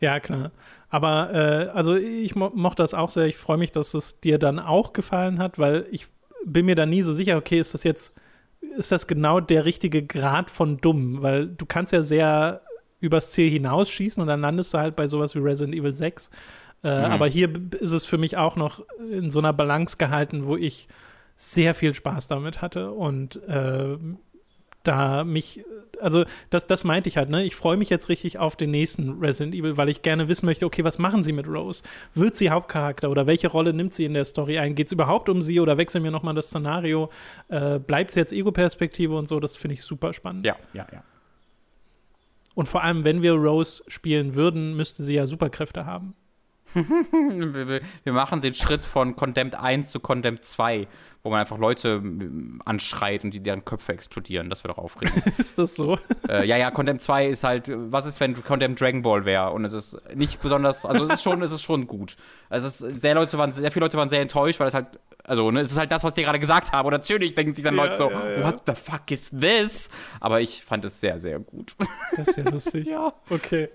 Ja, klar. Aber äh, also ich mo mochte das auch sehr. Ich freue mich, dass es dir dann auch gefallen hat, weil ich bin mir da nie so sicher, okay, ist das jetzt, ist das genau der richtige Grad von dumm? Weil du kannst ja sehr übers Ziel hinausschießen und dann landest du halt bei sowas wie Resident Evil 6. Äh, Mhm. Aber hier ist es für mich auch noch in so einer Balance gehalten, wo ich sehr viel Spaß damit hatte und äh, da mich, also das, das meinte ich halt, ne? Ich freue mich jetzt richtig auf den nächsten Resident Evil, weil ich gerne wissen möchte, okay, was machen sie mit Rose? Wird sie Hauptcharakter oder welche Rolle nimmt sie in der Story ein? Geht es überhaupt um sie oder wechseln wir nochmal das Szenario? Äh, Bleibt es jetzt Ego-Perspektive und so? Das finde ich super spannend. Ja, ja, ja. Und vor allem, wenn wir Rose spielen würden, müsste sie ja Superkräfte haben. Wir, wir- machen den Schritt von Condemned 1 zu Condemned 2, wo man einfach Leute anschreit und die deren Köpfe explodieren. Das wäre doch aufregend. Ist das so? äh, ja, ja, Condemned 2 ist halt, was ist, wenn Condemned Dragon Ball wäre? Und es ist nicht besonders, also es ist schon, es ist schon gut. Also es ist, sehr, Leute waren, sehr viele Leute waren sehr enttäuscht, weil es halt, also ne, es ist halt das, was dir gerade gesagt habe. Und natürlich denken sich dann Ja, Leute so, ja, ja. what the fuck is this? Aber ich fand es sehr, sehr gut. Das ist ja lustig. ja. Okay.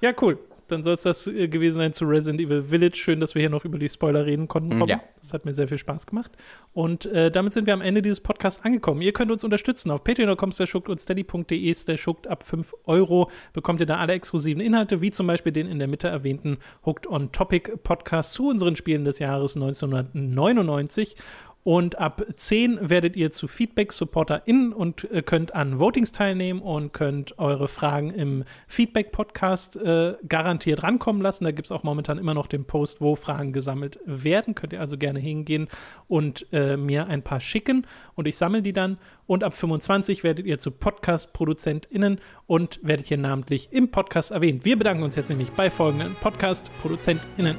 Ja, cool. Dann soll es das äh, gewesen sein zu Resident Evil Village. Schön, dass wir hier noch über die Spoiler reden konnten. Robin. ja. Das hat mir sehr viel Spaß gemacht. Und äh, damit sind wir am Ende dieses Podcasts angekommen. Ihr könnt uns unterstützen auf patreon.com schuckt und steady.de schuckt ab 5 Euro. Bekommt ihr da alle exklusiven Inhalte, wie zum Beispiel den in der Mitte erwähnten Hooked on Topic Podcast zu unseren Spielen des Jahres 1999. Und ab 10 werdet ihr zu Feedback-SupporterInnen und äh, könnt an Votings teilnehmen und könnt eure Fragen im Feedback-Podcast äh, garantiert rankommen lassen. Da gibt es auch momentan immer noch den Post, wo Fragen gesammelt werden. Könnt ihr also gerne hingehen und äh, mir ein paar schicken und ich sammle die dann. Und ab 25 werdet ihr zu Podcast-ProduzentInnen und werdet hier namentlich im Podcast erwähnt. Wir bedanken uns jetzt nämlich bei folgenden Podcast-ProduzentInnen.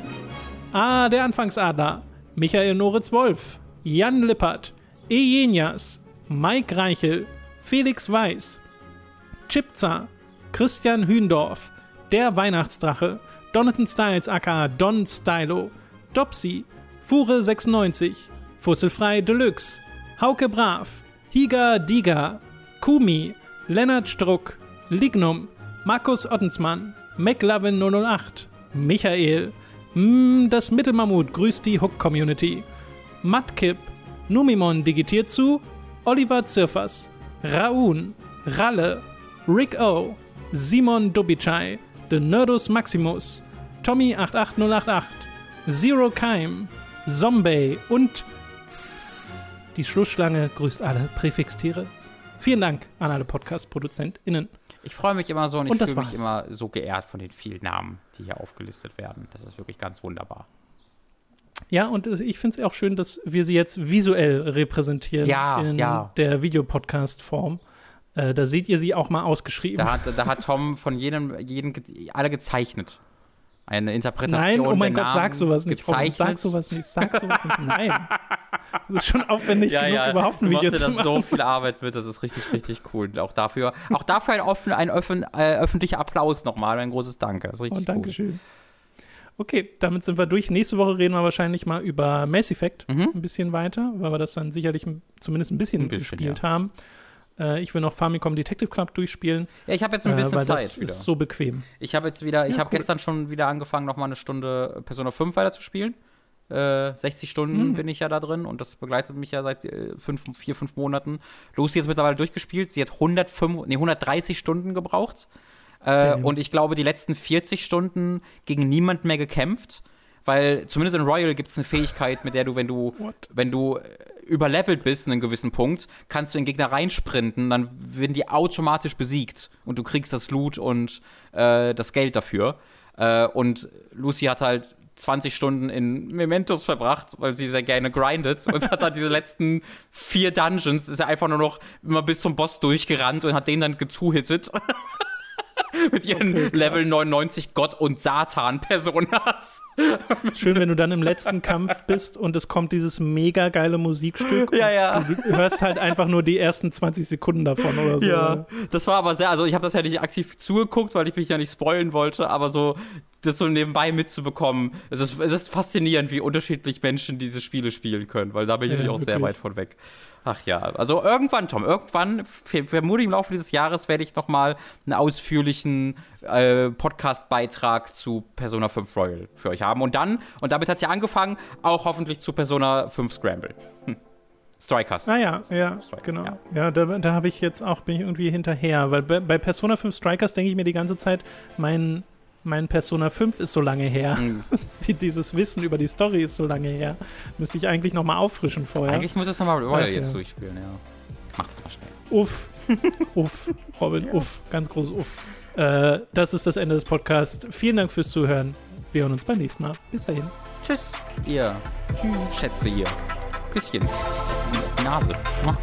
Ah, der Anfangsadler. Michael Noritz Wolf. Jan Lippert, Ejenias, Mike Reichel, Felix Weiß, Chipza, Christian Hühndorf, Der Weihnachtsdrache, Donathan Styles aka Don Stylo, Dopsy, Fure96, Fusselfrei Deluxe, Hauke Brav, Higa Diga, Kumi, Lennart Struck, Lignum, Markus Ottensmann, McLovin 008, Michael, mm, das Mittelmammut grüßt die Hook-Community, Matkip, Numimon digitiert zu, Oliver Zirfers, Raun, Ralle, Rick O, Simon Dubichai, The Nerdus Maximus, Tommy88088, Zero Keim, Zombie und Tss. die Schlussschlange grüßt alle Präfixtiere. Vielen Dank an alle Podcast-ProduzentInnen. Ich freue mich immer so und, Und ich das fühle mich immer so geehrt von den vielen Namen, die hier aufgelistet werden. Das ist wirklich ganz wunderbar. Ja, und ich finde es auch schön, dass wir sie jetzt visuell repräsentieren Ja, in ja. der Videopodcast-Form. Äh, da seht ihr sie auch mal ausgeschrieben. Da hat, da hat Tom von jedem, ge- alle gezeichnet. Eine Interpretation. Nein, oh mein Gott, Namen sag sowas nicht. Gezeichnet. Sag sowas nicht. Sag sowas nicht. Nein. Das ist schon aufwendig ja, genug, ja, überhaupt ein Video zu machen. so viel Arbeit mit, das ist richtig, richtig cool. Auch dafür, auch dafür ein, offen, ein öffn, äh, öffentlicher Applaus nochmal, ein großes Danke. Das ist richtig Und cool. Okay, damit sind wir durch. Nächste Woche reden wir wahrscheinlich mal über Mass Effect Mhm. ein bisschen weiter, weil wir das dann sicherlich zumindest ein bisschen, Ein bisschen, gespielt haben. Äh, ich will noch Famicom Detective Club durchspielen, Ja, ich habe jetzt ein äh, bisschen weil Zeit das wieder. ist so bequem. Ich habe jetzt wieder, ich Ja, habe cool. gestern schon wieder angefangen, nochmal eine Stunde Persona 5 weiterzuspielen. Äh, 60 Stunden Mhm. bin ich ja da drin und das begleitet mich ja seit äh, fünf, vier, fünf Monaten. Lucy ist mittlerweile durchgespielt. Sie hat 105, nee, 130 Stunden gebraucht. Äh, und ich glaube, die letzten 40 Stunden gegen niemand mehr gekämpft. Weil zumindest in Royal gibt es eine Fähigkeit, mit der du, wenn du, What? wenn du äh, überlevelt bist in einem gewissen Punkt, kannst du in den Gegner reinsprinten, dann werden die automatisch besiegt und du kriegst das Loot und äh, das Geld dafür. Äh, und Lucy hat halt 20 Stunden in Mementos verbracht, weil sie sehr gerne grindet und hat dann diese letzten vier Dungeons, ist er einfach nur noch immer bis zum Boss durchgerannt und hat den dann gezuhittet. Mit ihren Okay. Level 99 Gott und Satan-Personas. Schön, wenn du dann im letzten Kampf bist und es kommt dieses mega geile Musikstück. Ja, ja. Du hörst halt einfach nur die ersten 20 Sekunden davon oder so. Ja, das war aber sehr, also ich habe das ja nicht aktiv zugeguckt, weil ich mich ja nicht spoilen wollte, aber so das so nebenbei mitzubekommen, es ist, es ist faszinierend, wie unterschiedlich Menschen diese Spiele spielen können, weil da bin ich Ja, auch sehr wirklich. weit von weg. Ach ja, also irgendwann, Tom, irgendwann, ver- vermutlich im Laufe dieses Jahres werde ich noch mal einen ausführlichen äh, Podcast-Beitrag zu Persona 5 Royal für euch haben. Und dann, und damit hat es ja angefangen, auch hoffentlich zu Persona 5 Scramble. Hm. Strikers. Ah ja, ja, Strikers, genau. ja. Ja, da, da habe ich jetzt auch, bin ich irgendwie hinterher, weil bei, bei Persona 5 Strikers denke ich mir die ganze Zeit, mein, mein Persona 5 ist so lange her. Hm. Die, dieses Wissen über die Story ist so lange her. Müsste ich eigentlich nochmal auffrischen vorher. Eigentlich muss es nochmal Royal jetzt ja. durchspielen, ja. Mach das mal schnell. Uff. Uff. Robin, uff. Ganz großes Uff. Äh, das ist das Ende des Podcasts. Vielen Dank fürs Zuhören. Wir hören uns beim nächsten Mal. Bis dahin. Tschüss, ihr Schätze hier. Küsschen. Die Nase. Mua.